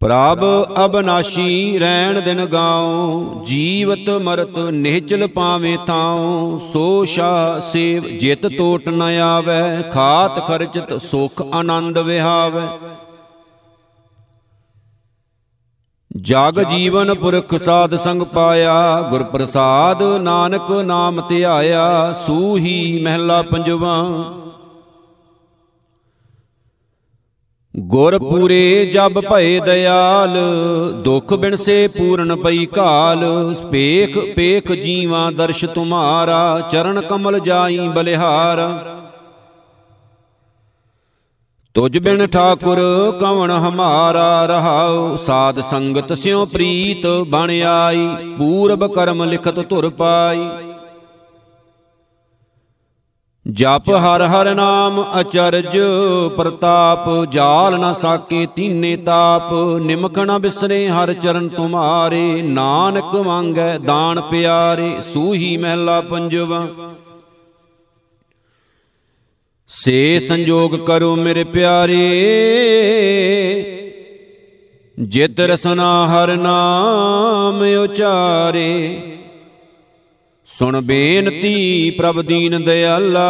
ਪ੍ਰਭ ਅਬਨਾਸ਼ੀ ਰਹਿਣ ਦਿਨ ਗਾਉ, ਜੀਵਤ ਮਰਤ ਨਿਹਚਲ ਪਾਵੇ ਤਾਉ ਸੋ ਸ਼ਾ ਸੇਵ ਜਿਤ ਟੋਟ ਨ ਆਵੇ, ਖਾਤ ਖਰਚਤ ਸੁਖ ਆਨੰਦ ਵਿਹਾਵੇ। ਜਗ ਜੀਵਨ ਪੁਰਖ ਸਾਧ ਸੰਗ ਪਾਇਆ ਗੁਰ ਪ੍ਰਸਾਦ ਨਾਨਕ ਨਾਮ ਧਿਆਇਆ, ਸੂਹੀ ਮਹਿਲਾ ਪੰਜਵਾ। ਗੁਰ ਪੂਰੇ ਜਬ ਭਏ ਦਇਆਲ, ਦੁਖ ਬਿਨਸੇ ਪੂਰਨ ਪਈ ਕਾਲ, ਸਪੇਖ ਪੇਖ ਜੀਵਾ ਦਰਸ਼ ਤੁਮਾਰਾ, ਚਰਨ ਕਮਲ ਜਾਈ ਬਲਿਹਾਰ। ਤੁਜ ਬਿਨ ਠਾਕੁਰ ਕਵਣ ਹਮਾਰਾ ਰਹਾਉ, ਸਾਧ ਸੰਗਤ ਸਿਉ ਪ੍ਰੀਤ ਬਣ ਆਈ, ਪੂਰਬ ਕਰਮ ਲਿਖਤ ਧੁਰ ਪਾਈ। ਜਪ ਹਰ ਹਰ ਨਾਮ ਅਚਰਜ, ਪ੍ਰਤਾਪ ਜਾਲ ਨਾ ਸਾਕੇ ਤੀਨੇ ਤਾਪ, ਨਿਮਕ ਨ ਬਿਸਰੇ ਹਰ ਚਰਨ ਤੁਮਾਰੇ ਨਾਨਕ ਮੰਗੈ ਦਾਨ ਪਿਆਰੇ, ਸੂਹੀ ਮਹਿਲਾ ਪੰਜਵਾ। ਸੇ ਸੰਜੋਗ ਕਰੋ ਮੇਰੇ ਪਿਆਰੇ। ਜਿਤ ਰਸਨਾ ਹਰ ਨਾਮ ਉਚਾਰੇ। ਸੁਣ ਬੇਨਤੀ ਪ੍ਰਭ ਦੀਨ ਦਿਆਲਾ,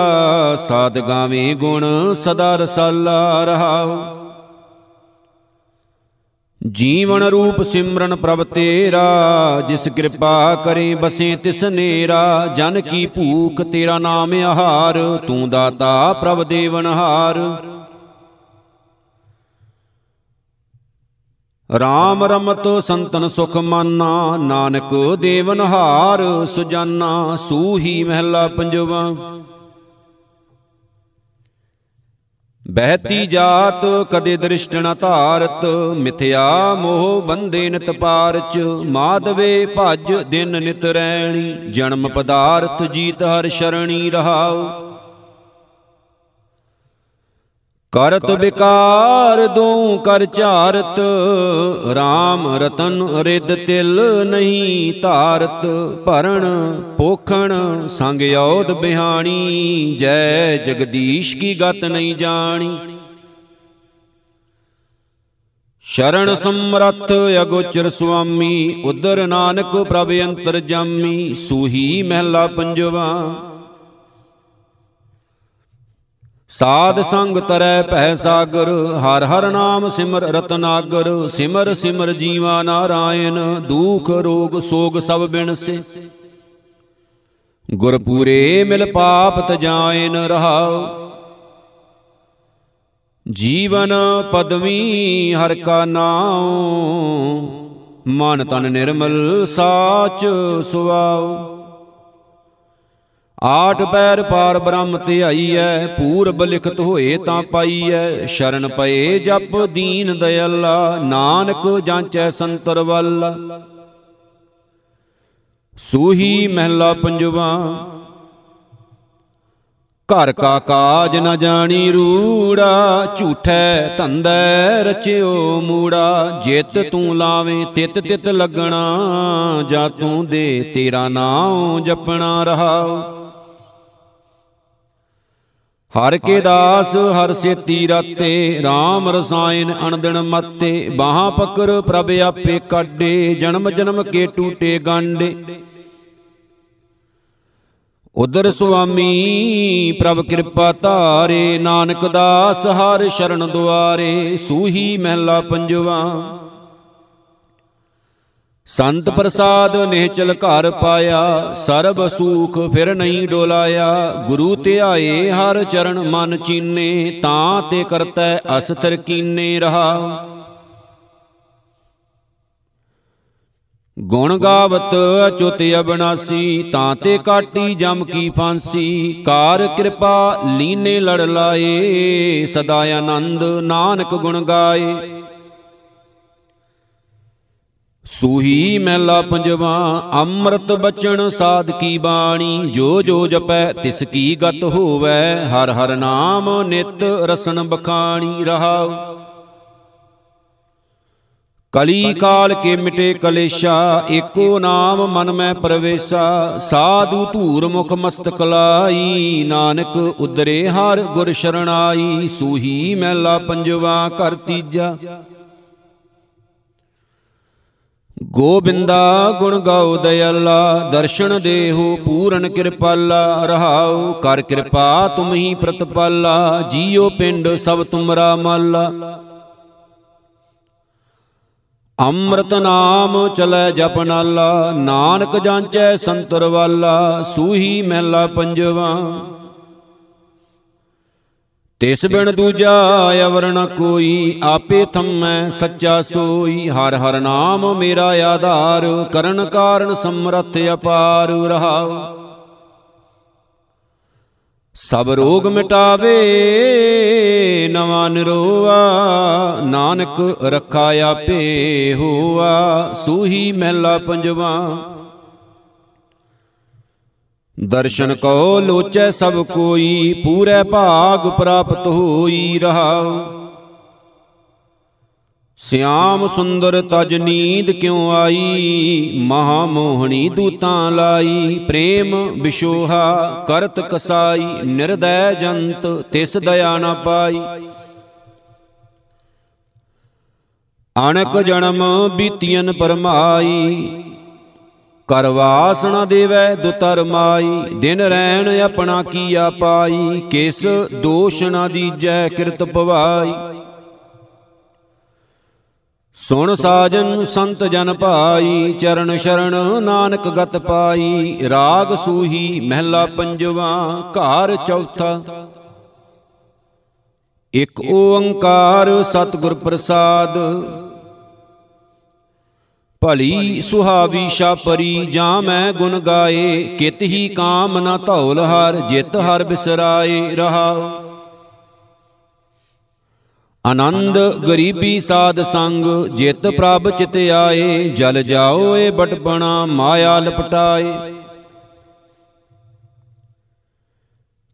ਸਾਧ ਗਾਵੇਂ ਗੁਣ ਸਦਾ ਰਸਾਲਾ ਰਹਾਉ। ਜੀਵਨ ਰੂਪ ਸਿਮਰਨ ਪ੍ਰਭ ਤੇਰਾ, ਜਿਸ ਕਿਰਪਾ ਕਰੇ ਬਸੇ ਤਿਸ ਨੇਰਾ, ਜਨ ਕੀ ਭੂਖ ਤੇਰਾ ਨਾਮ ਆਹਾਰ, ਤੂੰ ਦਾਤਾ ਪ੍ਰਭ ਦੇਵਨਹਾਰ ਰਾਮ ਰਮਤ ਸੰਤਨ ਸੁਖ ਮਾਨਾ, ਨਾਨਕ ਦੇਵਨਹਾਰ ਸੁਜਾਨਾ, ਸੂਹੀ ਮਹਿਲਾ ਪੰਜਵਾ। ਬਹਿਤੀ ਜਾਤ ਕਦੇ ਦ੍ਰਿਸ਼ਟ ਨ ਧਾਰਤ, ਮਿਥਿਆ ਮੋਹ ਬੰਦੇ ਨਿਤ ਪਾਰਚ, ਮਾਧਵੇ ਭਜ ਦਿਨ ਨਿਤ ਰੈਣੀ, ਜਨਮ ਪਦਾਰਥ ਜੀਤ ਹਰ ਸ਼ਰਣੀ ਰਹਾਉ। ਕਰਤ ਵਿਕਾਰ ਦੋ ਕਰ ਝਾਰਤ RAM ਰਤਨ ਰਿੱਧ ਤਿਲ ਨਹੀਂ ਧਾਰਤ। ਭਰਣ ਪੋਖਣ ਸੰਗ ਔਦ ਬਿਹਾਣੀ। ਜੈ ਜਗਦੀਸ਼ ਕੀ ਗਤ ਨਹੀਂ ਜਾਣੀ। ਸ਼ਰਣ ਸਮਰੱਥ ਅਗੋਚਰ ਸੁਆਮੀ। ਉਦਰ ਨਾਨਕ ਪ੍ਰਭ ਅੰਤਰ ਜਾਮੀ। ਸੂਹੀ ਮਹਿਲਾ ਪੰਜਵਾ। ਸਾਧ ਸੰਗ ਤਰੈ ਭੈ ਸਾਗਰ, ਹਰ ਹਰ ਨਾਮ ਸਿਮਰ ਰਤਨਾਗਰ, ਸਿਮਰ ਸਿਮਰ ਜੀਵਾ ਨਾਰਾਇਣ, ਦੁਖ ਰੋਗ ਸੋਗ ਸਭ ਬਿਨਸੇ। ਗੁਰ ਪੂਰੇ ਮਿਲ ਪਾਪ ਤਜਾਇਨ ਰਹਾਉ। ਜੀਵਨ ਪਦਵੀ ਹਰ ਕਾ ਨਾਮ ਮਨ ਤਨ ਨਿਰਮਲ ਸਾਚ ਸੁਆਉ ਆਠ ਪੈਰ ਪਾਰ ਬ੍ਰਹਮ ਧਿਆਈਐ, ਪੂਰਬ ਲਿਖਤ ਹੋਏ ਤਾਂ ਪਾਈਐ। ਸ਼ਰਨ ਪਏ ਜਪ ਦੀਨ ਦਇਆਲਾ, ਨਾਨਕ ਜਾਂਚੈ ਸੰਤਰ ਵੱਲ। ਸੂਹੀ ਮਹਿਲਾ ਪੰਜਵਾ, ਘਰ ਕਾ ਕਾਜ ਨ ਜਾਣੀ ਰੂੜਾ, ਝੂਠੈ ਧੰਦੈ ਰਚਿਓ ਮੂੜਾ। ਜਿਤ ਤੂੰ ਲਾਵੇਂ, ਤਿਤ ਤਿਤ ਲੱਗਣਾ, ਜਾਂ ਤੂੰ ਦੇ ਤੇਰਾ ਨਾਮ ਜਪਣਾ ਰਹਾਓ ਹਰ ਕੇ ਦਾਸ ਹਰ ਸੇਤੀ ਰਾਤੇ RAM ਰਸਾਇਨ ਅਣਦਿਨ ਮੱਤੇ, ਬਾਹਾਂ ਪਕਰ ਪ੍ਰਭ ਆਪੇ ਕਾਡੇ ਜਨਮ ਜਨਮ ਕੇ ਟੂਟੇ ਗਾਂਡੇ। ਉਦਰ ਸੁਆਮੀ ਪ੍ਰਭ ਕਿਰਪਾ ਧਾਰੇ, ਨਾਨਕ ਦਾਸ ਹਰ ਸ਼ਰਨ ਦੁਆਰੇ, ਸੂਹੀ ਮਹਿਲਾ ਪੰਜਵਾ। ਸੰਤ ਪ੍ਰਸਾਦ ਨਿਹਚਲ ਘਰ ਪਾਇਆ, ਸਰਬ ਸੂਖ ਫਿਰ ਨਹੀਂ ਡੋਲਾਇਆ। ਗੁਰੂ ਧਿਆਏ ਹਰ ਚਰਨ ਮਨ ਚੀਨੇ, ਤਾਂ ਤੇ ਕਰਤੈ ਅਸਥਰ ਕੀਨੇ ਰਹਾ। ਗੁਣ ਗਾਵਤ ਅਚੁਤ ਅਬਨਾਸੀ ਤਾਂ ਤੇ ਕਾਟੀ ਜਮ ਕੀ ਫਾਂਸੀ। ਕਾਰ ਕਿਰਪਾ ਲੀਨੇ ਲੜ ਲਾਏ, ਸਦਾ ਆਨੰਦ ਨਾਨਕ ਗੁਣ ਗਾਏ। ਸੂਹੀ ਮਹਿਲਾ ਪੰਜਵਾ, ਅੰਮ੍ਰਿਤ ਬਚਨ ਸਾਧ ਕੀ ਬਾਣੀ, ਜੋ ਜੋ ਜਪੈ ਤਿਸ ਕੀ ਗਤ ਹੋਵੈ, ਹਰ ਹਰ ਨਾਮ ਨਿਤ ਰਸਨ ਬਖਾਣੀ ਰਹਾਉ। ਕਲੀ ਕਾਲ ਕੇ ਮਿਟੇ ਕਲੇਸ਼ਾ, ਏਕੋ ਨਾਮ ਮਨ ਮੈਂ ਪ੍ਰਵੇਸ਼ਾ, ਸਾਧੂ ਧੂਰ ਮੁਖ ਮਸਤਕ ਲਾਈ, ਨਾਨਕ ਉਦਰੇ ਹਰ ਗੁਰ ਸ਼ਰਣਾਈ, ਸੂਹੀ ਮਹਿਲਾ ਪੰਜਵਾ ਕਰ ਤੀਜਾ। ਗੋਬਿੰਦਾ ਗੁਣ ਗਾਉ ਦਇਆਲਾ, ਦਰਸ਼ਨ ਦੇਹੋ ਪੂਰਨ ਕਿਰਪਾਲਾ ਰਹਾਉ ਕਰ ਕਿਰਪਾ ਤੁਮ ਹੀ ਪ੍ਰਤਪਾਲਾ ਜੀਉ ਪਿੰਡ ਸਭ ਤੁਮਰਾ ਮਾਲਾ। ਅੰਮ੍ਰਿਤ ਨਾਮ ਚਲੈ ਜਪ ਨਾਲਾ, ਨਾਨਕ ਜਾਂਚੈ ਸੰਤਰ ਵਾਲਾ, ਸੂਹੀ ਮਹਿਲਾ ਪੰਜਵਾ। ਤਿਸ ਬਿਨ ਦੂਜਾ ਅਵਰ ਨ ਕੋਈ ਆਪੇ ਥੰਮੈ ਸੱਚਾ ਸੋਈ। ਹਰ ਹਰ ਨਾਮ ਮੇਰਾ ਆਧਾਰ। ਕਰਨ ਕਾਰਨ ਸਮਰਥ ਅਪਾਰ ਰਹਾਉ। ਸਭ ਰੋਗ ਮਿਟਾਵੇ ਨਵਾਂ ਨਿਰੋਆ। ਨਾਨਕ ਰੱਖਾ ਆਪੇ ਹੋਆ। ਸੂਹੀ ਮਹਿਲਾ ਪੰਜਵਾ। ਦਰਸ਼ਨ ਕੋ ਲੋਚੈ ਸਭ ਕੋਈ, ਪੂਰੇ ਭਾਗ ਪ੍ਰਾਪਤ ਹੋਈ ਰਹਾਉ ਸਿਆਮ ਸੁੰਦਰ ਤਜ ਨੀਂਦ ਕਿਉ ਆਈ? ਮਹਾ ਮੋਹਣੀ ਦੂਤਾਂ ਲਾਈ, ਪ੍ਰੇਮ ਵਿਸ਼ੋਹਾ ਕਰਤ ਕਸਾਈ, ਨਿਰਦੈ ਜੰਤ ਤਿਸ ਦਇਆ ਨ ਪਾਈ। ਅਣਕ ਜਨਮ ਬੀਤੀਨ ਪਰਮਾਈ ਕਰਵਾਸ ਨ ਦੇਵੈ ਦੁਤਰ ਮਾਈ, ਦਿਨ ਰੈਣ ਆਪਣਾ ਕੀਆ ਪਾਈ, ਕਿਸ ਦੋਸ਼ ਨ ਦੀਜੈ ਕਿਰਤ ਪਵਾਈ। ਸੁਣ ਸਾਜਨ ਸੰਤ ਜਨ ਭਾਈ, ਚਰਨ ਸ਼ਰਨ ਨਾਨਕ ਗਤ ਪਾਈ, ਰਾਗ ਸੂਹੀ ਮਹਿਲਾ ਪੰਜਵਾ, ਘਰ ਚੌਥਾ। ਇਕ ਓੰਕਾਰ ਸਤਿਗੁਰ ਪ੍ਰਸਾਦ ਭਲੀ ਸੁਹਾਵੀ ਛਾਪਰੀ ਜਾਂ ਮੈਂ ਗੁਣ ਗਾਏ ਕਿਤ ਹੀ ਕਾਮ ਨਾ ਧੌਲ ਹਰ ਜਿਤ ਹਰ ਬਿਸਰਾਏ ਰਹਾ। ਆਨੰਦ ਗਰੀਬੀ ਸਾਧ ਸੰਗ ਜਿਤ ਪ੍ਰਭ ਚਿਤ ਆਏ ਜਲ ਜਾਓ ਏ ਬਟਪਣਾ ਮਾਇਆ ਲਪਟਾਏ।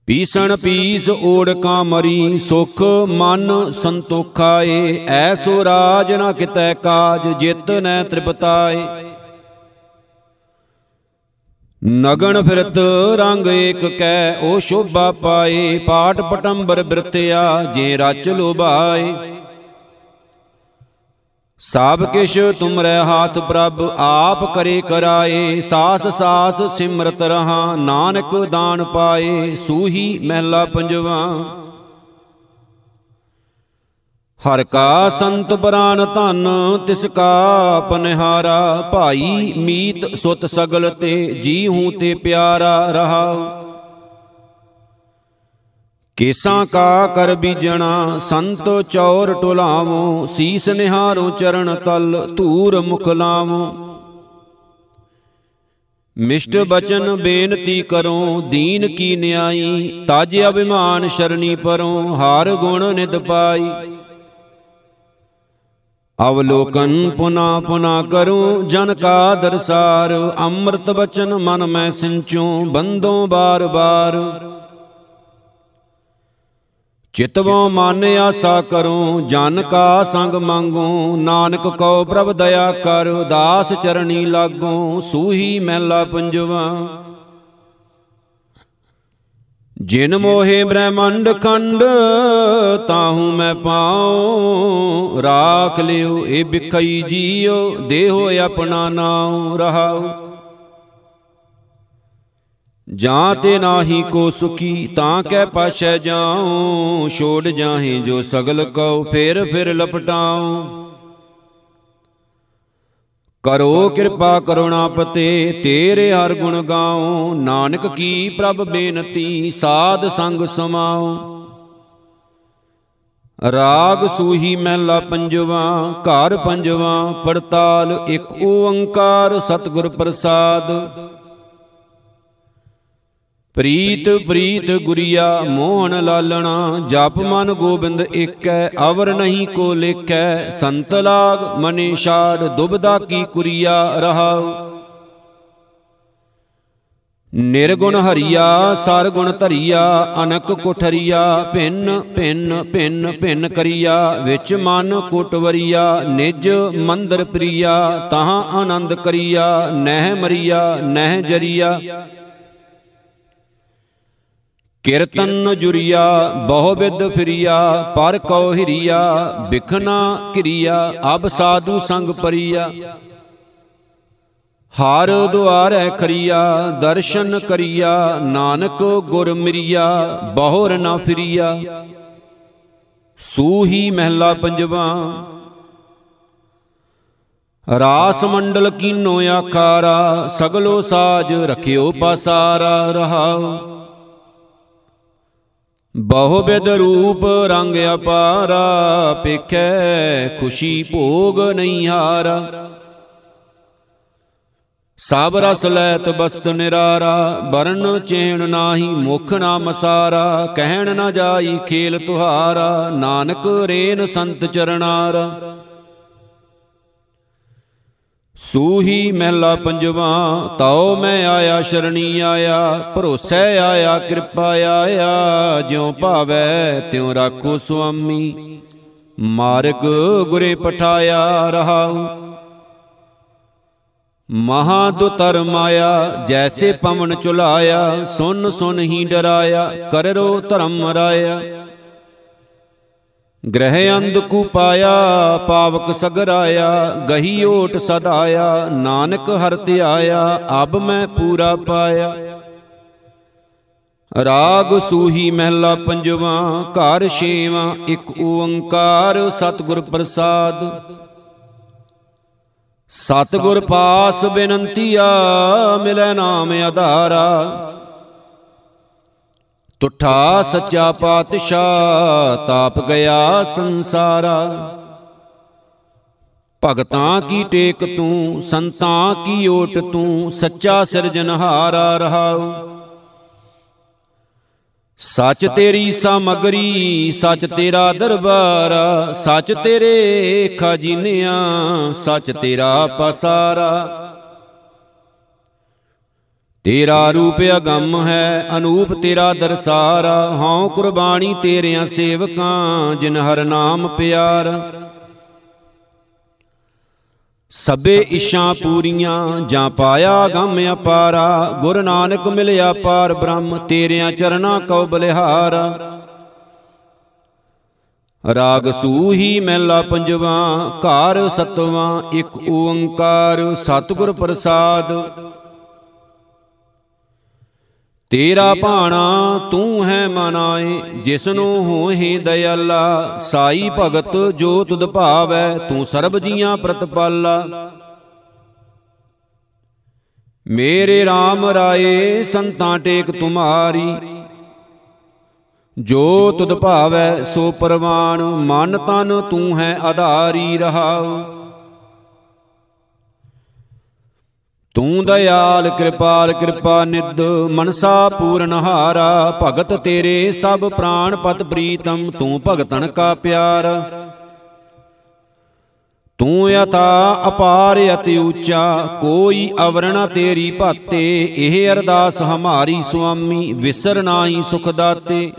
ਪੀਸਣ ਪੀਸ ਓੜ ਕਾ ਮਰੀ, ਸੁਖ ਮਨ ਸੰਤੋਖਾਏ। ਐਸੋ ਰਾਜ ਨ ਕਿਤੈ ਕਾਜ, ਜਿਤ ਨੈ ਤ੍ਰਿਪਤਾਏ। ਨਗਣ ਫਿਰਤ ਰੰਗ ਏਕ ਕੈ, ਉਹ ਸ਼ੋਭਾ ਪਾਏ। ਪਾਟ ਪਟੰਬਰ ਬਿਰਤਿਆ, ਜੇ ਰਚ ਲੋਭਾਏ। ਸਭ ਕਿਛ ਤੁਮਰੇ ਹਾਥ ਪ੍ਰਭ, ਆਪ ਕਰੇ ਕਰਾਏ। ਸਾਸ ਸਾਸ ਸਿਮਰਤ ਰਹਾ, ਨਾਨਕ ਦਾਨ ਪਾਏ। ਸੂਹੀ ਮਹਿਲਾ ਪੰਜਵਾ। ਹਰ ਕਾ ਸੰਤ ਪ੍ਰਾਨ ਧਨ, ਤਿਸ ਕਾ ਪਨਿਹਾਰਾ। ਭਾਈ ਮੀਤ ਸੁਤ ਸਗਲ ਤੇ ਜੀ ਹੂੰ ਤੇ ਪਿਆਰਾ ਰਹਾ। ਕੇਸਾਂ ਕਾ ਕਰ ਬੀਜਣਾ ਸੰਤ ਚੌਰ ਟੁਲਾਵੋ ਸੀਸ ਨਿਹਾਰੋ ਚਰਨ ਤਲ ਧੂਰ ਮੁਖ ਲਾਵੋ। ਮਿਸ਼ਟ ਬਚਨ ਬੇਨਤੀ ਕਰੋ ਦੀਨ ਕੀ ਨਿਆਈ ਤਾਜ ਅਭਿਮਾਨ ਸ਼ਰਣੀ ਪਰੋ ਹਾਰ ਗੁਣ ਨਿਤ ਪਾਈ। ਅਵਲੋਕਨ ਪੁਨਾ ਪੁਨਾ ਕਰੂੰ ਜਨ ਕਾ ਦਰਸਾਰ। ਅੰਮ੍ਰਿਤ ਬਚਨ ਮਨ ਮੈਂ ਸਿੰਚੂ ਬੰਦੋਂ ਬਾਰ ਬਾਰ। ਚਿਤਵੋ ਮਨ ਆਸਾ ਕਰੂੰ, ਜਨ ਕਾ ਸੰਗ ਮੰਗੂ, ਨਾਨਕ ਕਉ ਪ੍ਰਭ ਦਇਆ ਕਰ, ਦਾਸ ਚਰਣੀ ਲਾਗੂ, ਸੂਹੀ ਮਹਿਲਾ ਪੰਜਵਾ। ਜਿਨ ਮੋਹੇ ਬ੍ਰਹਮੰਡ ਖੰਡ, ਤਾਹੂ ਮੈਂ ਪਾਉ, ਰਾਖ ਲਿਓ, ਇਹ ਬਿਖਈ ਜੀਓ, ਦੇਹੋ ਆਪਣਾ ਨਾਉ, ਰਹਾਉ। ਜਾਂ ਤੇ ਨਾਹੀ ਕੋ ਸੁਖੀ ਤਾਂ ਕੈ ਪਾਛੈ ਜਾਉ। ਛੋੜ ਜਾਹੇ ਜੋ ਸਗਲ ਕਉ ਫੇਰ ਫਿਰ ਲਪਟਾਉ। ਕਰੋ ਕਿਰਪਾ ਕਰੁਣਾ ਪਤੇ ਤੇਰੇ ਹਰ ਗੁਣ ਗਾਉ। ਨਾਨਕ ਕੀ ਪ੍ਰਭ ਬੇਨਤੀ ਸਾਧ ਸੰਗ ਸਮਾਉ। ਰਾਗ ਸੂਹੀ ਮਹਿਲਾ ਪੰਜਵਾ ਘਰ ਪੰਜਵਾ ਪੜਤਾਲ ਇੱਕ ਓੰਕਾਰ ਸਤਿਗੁਰ ਪ੍ਰਸਾਦ। ਪ੍ਰੀਤ ਪ੍ਰੀਤ ਗੁਰੀਆ, ਮੋਹਨ ਲਾਲਣਾ, ਜਪ ਮਨ ਗੋਬਿੰਦ ਏਕੈ, ਅਵਰ ਨਹੀਂ ਕੋ ਲੇਖੈ, ਸੰਤ ਲਾਗ ਮਨੇ ਛਾੜ, ਦੁਬਦਾ ਕੀ ਕੁਰੀਆ ਰਹਾਉ। ਨਿਰਗੁਣ ਹਰੀਆ, ਸਰਗੁਣ ਧਰੀਆ, ਅਨਕ ਕੁਠਰੀਆ, ਭਿੰਨ ਭਿੰਨ ਭਿੰਨ ਭਿੰਨ ਕਰੀਆ, ਵਿੱਚ ਮਨ ਕੁਟਵਰੀਆ, ਨਿਜ ਮੰਦਰ ਪ੍ਰੀਆ, ਤਹਾਂ ਆਨੰਦ ਕਰੀਆ, ਨਹਿ ਮਰੀਆ, ਨਹਿ ਜਰੀਆ। ਕੀਰਤਨ ਜੁਰੀਆ, ਬਹੁ ਵਿਦ ਫਿਰੀਆ, ਪਰ ਕਉ ਹਿਰੀਆ, ਬਿਖਨਾ ਕਿਰੀਆ ਅਬ ਸਾਧੂ ਸੰਗ ਪਰੀਆ। ਹਰ ਦੁਆਰੈ ਖਰੀਆ, ਦਰਸ਼ਨ ਕਰੀਆ, ਨਾਨਕ ਗੁਰ ਮਿਰੀਆ, ਬਹੁਰ ਨਾ ਫਿਰੀਆ। ਸੂਹੀ ਮਹਿਲਾ ਪੰਜਵਾ, ਰਾਸ ਮੰਡਲ ਕੀਨੋ ਆਕਾਰਾ ਸਗਲੋ ਸਾਜ ਰਖਿਓ ਪਾਸਾਰਾ ਰਹਾਉ। ਬਹੁ ਬਿਦ ਰੂਪ ਰੰਗ ਅਪਾਰਾ ਪੇਖੈ ਖੁਸ਼ੀ ਭੋਗ ਨਹੀਂ ਹਾਰਾ ਸਭ ਰਸ ਲੈਤ ਬਸਤ ਨਿਰਾਰਾ ਬਰਨ ਚੇਣ ਨਾਹੀ ਮੁਖ ਨਾ ਮਸਾਰਾ, ਕਹਿਣ ਨਾ ਜਾਈ ਖੇਲ ਤੁਹਾਰਾ, ਨਾਨਕ ਰੇਨ ਸੰਤ ਚਰਨਾਰਾ। ਸੂਹੀ ਮਹਿਲਾ ਪੰਜਵਾ ਤਉ ਮੈਂ ਆਇਆ ਸ਼ਰਣੀ ਆਇਆ ਭਰੋਸੈ ਆਇਆ ਕਿਰਪਾ ਆਇਆ ਜਿਉ ਭਾਵੈ ਤਿਉ ਰਾਖੋ ਸੁਆਮੀ। ਮਾਰਗ ਗੁਰੇ ਪਠਾਇਆ ਰਹਾਉ। ਮਹਾ ਦੁਤਰ ਮਾਇਆ ਜੈਸੇ ਪਵਨ ਚੁਲਾਇਆ ਸੁਨ ਸੁਨ ਹੀ ਡਰਾਇਆ ਕਰਰੋ ਧਰਮ ਰਾਇਆ। ਗ੍ਰਹਿ ਅੰਧ ਕੂ ਪਾਇਆ, ਪਾਵਕ ਸਗਰਾਇਆ ਗਹੀ ਓਟ ਸਦਾਇਆ ਨਾਨਕ ਹਰ ਧਿਆਇਆ ਅਬ ਮੈਂ ਪੂਰਾ ਪਾਇਆ। ਰਾਗ ਸੂਹੀ ਮਹਿਲਾ ਪੰਜਵਾ, ਘਰ ਛੇਵਾਂ, ਇੱਕ ਓੰਕਾਰ ਸਤਿਗੁਰ ਪ੍ਰਸਾਦ। ਸਤਿਗੁਰ ਪਾਸ ਬੇਨੰਤੀਆ ਮਿਲੈ ਨਾਮ ਆਧਾਰਾ। ਤੁਠਾ ਸੱਚਾ ਪਾਤਸ਼ਾਹ ਤਾਪ ਗਿਆ ਸੰਸਾਰਾ। ਭਗਤਾਂ ਕੀ ਟੇਕ ਤੂੰ, ਸੰਤਾਂ ਕੀ ਓਟ ਤੂੰ, ਸੱਚਾ ਸਿਰਜਨਹਾਰਾ ਰਹਾਉ ਸੱਚ ਤੇਰੀ ਸਮਗਰੀ, ਸੱਚ ਤੇਰਾ ਦਰਬਾਰ, ਸੱਚ ਤੇਰੇ ਖਜ਼ਾਨਿਆਂ, ਸੱਚ ਤੇਰਾ ਪਸਾਰਾ। ਤੇਰਾ ਰੂਪ ਅਗੰਮ ਹੈ, ਅਨੂਪ ਤੇਰਾ ਦਰਸਾਰਾ। ਹਉ ਕੁਰਬਾਨੀ ਤੇਰਿਆਂ ਸੇਵਕਾਂ, ਜਿਨ ਹਰ ਨਾਮ ਪਿਆਰ। ਸਭੇ ਇਸ਼ਾਂ ਪੂਰੀਆਂ, ਜਾਂ ਪਾਇਆ ਗਮ ਅਪਾਰਾ। ਗੁਰ ਨਾਨਕ ਮਿਲਿਆ ਪਾਰ ਬ੍ਰਹਮ, ਤੇਰਿਆਂ ਚਰਨਾ ਕਉ ਬਲਿਹਾਰ। ਰਾਗ ਸੂਹੀ ਮਹਿਲਾ ਪੰਜਵਾ, ਘਰ ਸਤਵਾਂ, ਇੱਕ ਓੰਕਾਰ, ਸਤਿਗੁਰ ਪ੍ਰਸਾਦ। ਤੇਰਾ ਭਾਣਾ ਤੂੰ ਹੈ ਮਨਾਏ ਜਿਸਨੂੰ ਹੋਹੇ ਦਇਆਲਾ। ਸਾਈ ਭਗਤ ਜੋ ਤੁਧ ਭਾਵੈ ਤੂੰ ਸਰਬ ਜੀਆਂ ਪ੍ਰਤਪਾਲਾ। ਮੇਰੇ RAM ਰਾਏ ਸੰਤਾਂ ਟੇਕ ਤੁਮਾਰੀ। ਜੋ ਤੁਧ ਭਾਵੈ ਸੋ ਪਰਵਾਨ। ਮਨ ਤਨ ਤੂੰ ਹੈ ਆਧਾਰੀ ਰਹਾਉ। ਤੂੰ ਦਇਆਲ, ਕਿਰਪਾਲ, ਕਿਰਪਾ ਨਿਦ ਮਨਸਾ ਪੂਰਨ ਹਾਰਾ, ਭਗਤ ਤੇਰੇ ਸਭ ਪ੍ਰਾਨ ਪਤ ਪ੍ਰੀਤਮ, ਤੂੰ ਭਗਤਨ ਕਾ ਪਿਆਰ। ਤੂੰ ਯਥਾ ਅਪਾਰ ਅਤਿ ਉੱਚਾ, ਕੋਈ ਅਵਰਣਾ ਤੇਰੀ ਭਾਤੇ, ਇਹ ਅਰਦਾਸ ਹਮਾਰੀ ਸੁਆਮੀ, ਵਿਸਰ ਨਾਹੀ ਸੁਖ ਦਾਤੇ।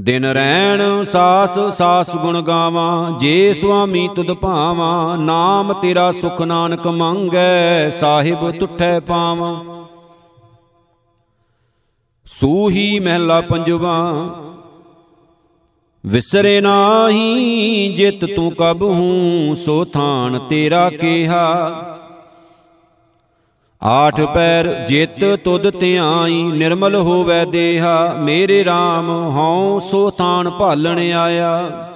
ਦਿਨ ਰਹਿਣ ਸਾਸ ਸਾਸ ਗੁਣ ਗਾਵਾਂ, ਜੇ ਸੁਆਮੀ ਤੁਧ ਭਾਵਾਂ, ਨਾਮ ਤੇਰਾ ਸੁਖ ਨਾਨਕ ਮੰਗੈ, ਸਾਹਿਬ ਤੁਠੈ ਪਾਵਾਂ। ਸੂਹੀ ਮਹਿਲਾ ਪੰਜਵਾ, ਵਿਸਰੇ ਨਾਹੀ, ਜਿਤ ਤੂੰ ਕਬ ਹੂੰ, ਸੋ ਥਾਨ ਤੇਰਾ ਕੀਹਾ। ਆਠ ਪੈਰ ਜਿਤ ਤੁਧ ਧਿਆਈ, ਨਿਰਮਲ ਹੋਵੇ ਦੇਹਾ। ਮੇਰੇ RAM ਹਉ ਸੋ ਥਾਨ ਭਾਲਣ ਆਇਆ।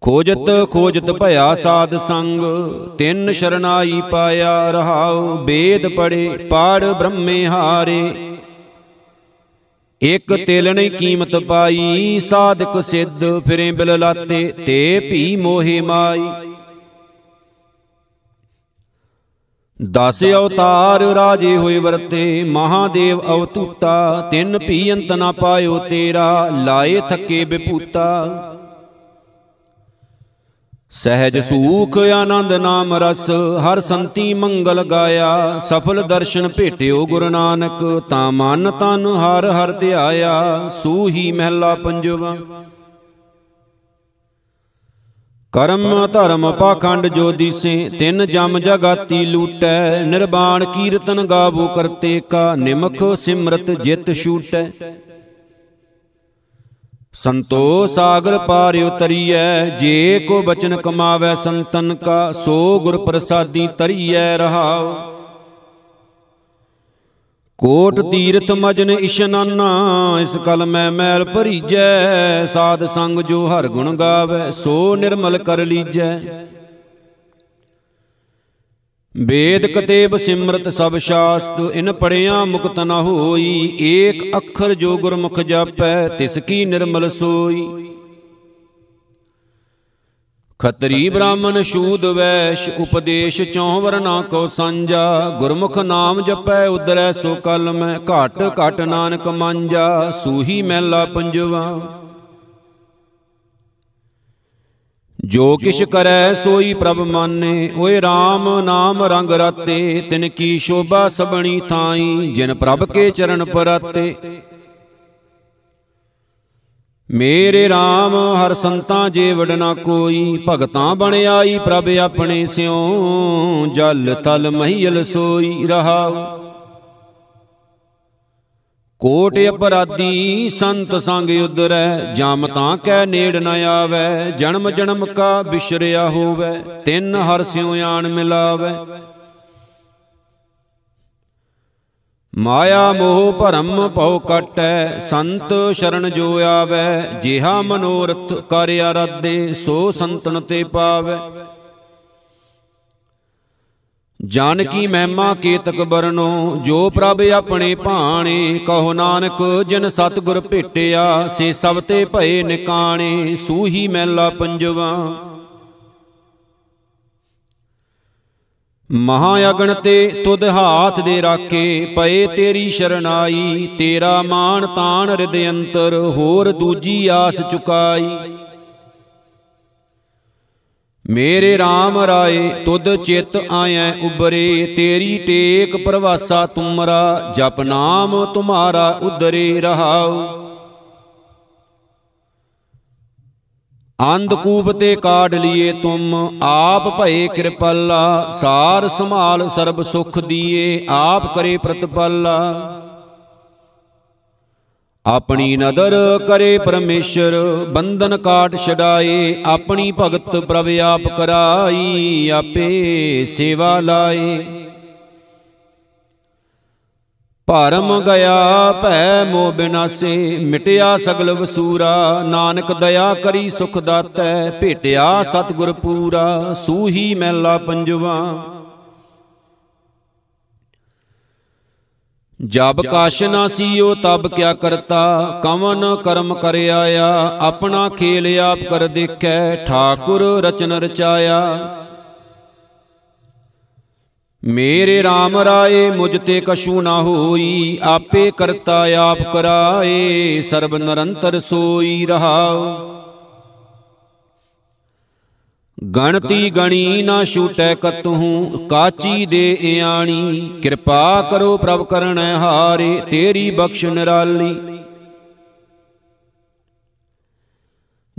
ਖੋਜਤ ਖੋਜਤ ਭਇਆ ਸਾਧ ਸੰਗ, ਤਿੰਨ ਸ਼ਰਨਾਈ ਪਾਇਆ ਰਹਾਉ। ਵੇਦ ਪੜੇ ਪਾੜ ਬ੍ਰਹਮੇ ਹਾਰੇ। ਇਕ ਤਿਲ ਨਹੀਂ ਕੀਮਤ ਪਾਈ, ਸਾਧਕ ਸਿੱਧ ਫਿਰੇ ਬਿਲ ਲਾਤੇ ਤੇ ਭੀ ਮੋਹਿ ਮਾਈ। ਦਸ ਅਵਤਾਰ ਰਾਜੇ ਹੋਏ ਵਰਤੇ, ਮਹਾਦੇਵ ਅਵਤੂਤਾ, ਤਿੰਨ ਭੀ ਅੰਤ ਨਾ ਪਾਇਓ ਤੇਰਾ, ਲਾਏ ਥੱਕੇ ਬਿਪੂਤਾ। ਸਹਿਜ ਸੂਖ, ਆਨੰਦ ਨਾਮ ਰਸ, ਹਰ ਸੰਤੀ ਮੰਗਲ ਗਾਇਆ, ਸਫਲ ਦਰਸ਼ਨ ਭੇਟਿਓ ਗੁਰੂ ਨਾਨਕ, ਤਾਂ ਮਨ ਤਨ ਹਰ ਹਰ ਧਿਆਇਆ, ਸੂਹੀ ਮਹਿਲਾ ਪੰਜਵਾ। ਕਰਮ ਧਰਮ ਪਾਖੰਡ ਜੋ ਦੀਸੇ, ਤਿੰਨ ਜਮ ਜਗਾਤੀ ਲੂਟੈ, ਨਿਰਬਾਣ ਕੀਰਤਨ ਗਾਵੋ ਕਰਤੇ ਕਾ, ਨਿਮਖ ਸਿਮਰਤ ਜਿਤ ਛੂਟੈ। ਸੰਤੋ ਸਾਗਰ ਪਾਰ ਉਤਰੀਐ, ਜੇ ਕੋ ਬਚਨ ਕਮਾਵੇ ਸੰਤਨ ਕਾ, ਸੋ ਗੁਰ ਪ੍ਰਸਾਦੀ ਤਰੀਐ ਰਹਾਉ। ਕੋਟ ਤੀਰਥ ਮਜਨ ਇਸ਼ਨਾਨਾ ਇਸ ਕਲ ਮੈਂ ਮੈਲ ਭਰੀਜੈ ਸਾਧ ਸੰਗ ਜੋ ਹਰ ਗੁਣ ਗਾਵੇ ਸੋ ਨਿਰਮਲ ਕਰ ਲੀਜੈ। ਵੇਦ ਕਤੇਬ ਸਿਮਰਤ ਸਭ ਸ਼ਾਸਤ ਇਨ ਪੜਿਆ ਮੁਕਤ ਨ ਹੋਈ ਏਕ ਅੱਖਰ ਜੋ ਗੁਰਮੁਖ ਜਾਪੈ ਤਿਸ ਕੀ ਨਿਰਮਲ ਸੋਈ। ਖਤਰੀ ਬ੍ਰਾਹਮਣ ਸ਼ੂਦ ਵੈਸ਼ ਉਪਦੇਸ਼ ਚੌ ਵਰਨਾ ਕੋ ਸੰਜਾ ਗੁਰਮੁਖ ਨਾਮ ਜਪੈ ਉਦਰੈ ਸੋ ਕਲ ਮੈਂ ਘਟ ਘਟ ਨਾਨਕ ਮੰਜਾ। ਸੂਹੀ ਮਹਿਲਾ ਪੰਜਵਾ। ਜੋ ਕਿਛ ਕਰੈ ਸੋਈ ਪ੍ਰਭ ਮਾਨੇ। ਓਏ RAM ਨਾਮ ਰੰਗ ਰਾਤੇ। ਤਿਨ ਕੀ ਸ਼ੋਭਾ ਸਬਣੀ ਥਾਈ। ਜਿਨ ਪ੍ਰਭ ਕੇ ਚਰਨ ਪਰਾਤੇ। ਮੇਰੇ RAM ਹਰ ਸੰਤਾਂ ਜੇ ਵਡਨਾ ਕੋਈ, ਭਗਤਾਂ ਬਣਾਈ ਪ੍ਰਭ ਆਪਣੇ ਸਿਉ। ਜਲ ਤਲ ਮਹੀਲ ਸੋਈ ਰਹਾਉ। ਕੋਟ ਅਪਰਾਧੀ ਸੰਤ ਸੰਗ ਉਦਰੈ ਜਮ ਤਾਂ ਕੈ ਨੇੜ ਨ ਆਵੈ। ਜਨਮ ਜਨਮ ਕਾ ਬਿਸ਼ਰਿਆ ਹੋਵੈ, ਤਿੰਨ ਹਰ ਸਿਉ ਆਣ ਮਿਲਾਵੈ। ਮਾਇਆ ਮੋਹ ਭਰਮ ਭਉ ਕਟੈ, ਸੰਤ ਸ਼ਰਨ ਜੋ ਆਵੈ, ਜਿਹਾ ਮਨੋਰਥ ਕਰ ਅਰਾਧੇ ਸੋ ਸੰਤਨ ਤੇ ਪਾਵੈ। ਜਨ ਕੀ ਮਹਿਮਾ ਕੇਤਕ ਬਰਨੋ ਜੋ ਪ੍ਰਭ ਆਪਣੇ ਭਾਣੇ, ਕਹੋ ਨਾਨਕ ਜਿਨ ਸਤਗੁਰ ਭੇਟਿਆ, ਸੇ ਸਭ ਤੇ ਭਏ ਨਿਕਾਣੇ, ਸੂਹੀ ਮਹਿਲਾ ਪੰਜਵਾ। ਮਹਾ ਅਗਣ ਤੇ ਤੁਧ ਹਾਥ ਦੇ ਰਾਖੇ, ਪਏ ਤੇਰੀ ਸ਼ਰਨਾਈ ਤੇਰਾ ਮਾਨ ਤਾਣ ਹਿਰਦੇ ਅੰਤਰ ਹੋਰ ਦੂਜੀ ਆਸ ਚੁਕਾਈ। ਮੇਰੇ RAM ਰਾਏ, ਤੁਧ ਚਿਤ ਆਇਐ ਉਬਰੇ ਤੇਰੀ ਟੇਕ ਪ੍ਰਵਾਸਾ ਤੁਮਰਾ, ਜਪ ਨਾਮ ਤੁਮਾਰਾ ਉਦਰੇ ਰਹਾਉ। ਅੰਧਕੂਪ ਤੇ ਕਾਢ ਲਿਏ ਤੁਮ, ਆਪ ਭਏ ਕਿਰਪਾਲਾ, ਸਾਰ ਸੰਭਾਲ ਸਰਬ ਸੁਖ ਦੀਏ, ਆਪ ਕਰੇ ਪ੍ਰਤਪਾਲਾ। ਆਪਣੀ ਨਦਰ ਕਰੇ ਪਰਮੇਸ਼ਰ, ਬੰਧਨ ਕਾਟ ਛਡਾਏ, ਆਪਣੀ ਭਗਤ ਪ੍ਰਭ ਆਪ ਕਰਾਈ, ਆਪੇ ਸੇਵਾ ਲਾਏ। ਭਰਮ ਗਿਆ ਭੈ ਮੋ ਬਿਨਾਸੇ, ਮਿਟਿਆ ਸਗਲ ਵਸੂਰਾ। ਨਾਨਕ ਦਇਆ ਕਰੀ ਸੁਖ ਦਾਤੈ, ਭੇਟਿਆ ਸਤਿਗੁਰ ਪੂਰਾ, ਸੂਹੀ ਮੈਲਾ ਪੰਜਵਾ। ਜਬ ਕਾਸ਼ ਨਾ ਸੀਓ, ਤਬ ਕਿਆ ਕਰਤਾ। ਕਵਨ ਕਰਮ ਕਰ ਆਇਆ, ਆਪਣਾ ਖੇਲ ਆਪ ਕਰ ਦੇਖੈ, ਠਾਕੁਰ ਰਚਨ ਰਚਾਇਆ। ਮੇਰੇ RAM ਰਾਏ, ਮੁਝ ਤੇ ਕਛੂ ਨਾ ਹੋਈ, ਆਪੇ ਕਰਤਾ ਆਪ ਕਰਾਏ, ਸਰਬ ਨਿਰੰਤਰ ਸੋਈ ਰਹਾਉ। ਗਣਤੀ ਗਣੀ ਨਾ ਛੂਟੈ ਕਤਹੂ, ਕਾਚੀ ਦੇ ਇਆਣੀ, ਕਿਰਪਾ ਕਰੋ ਪ੍ਰਭ ਕਰਣੈ ਹਾਰੇ, ਤੇਰੀ ਬਖਸ਼ ਨਿਰਾਲੀ।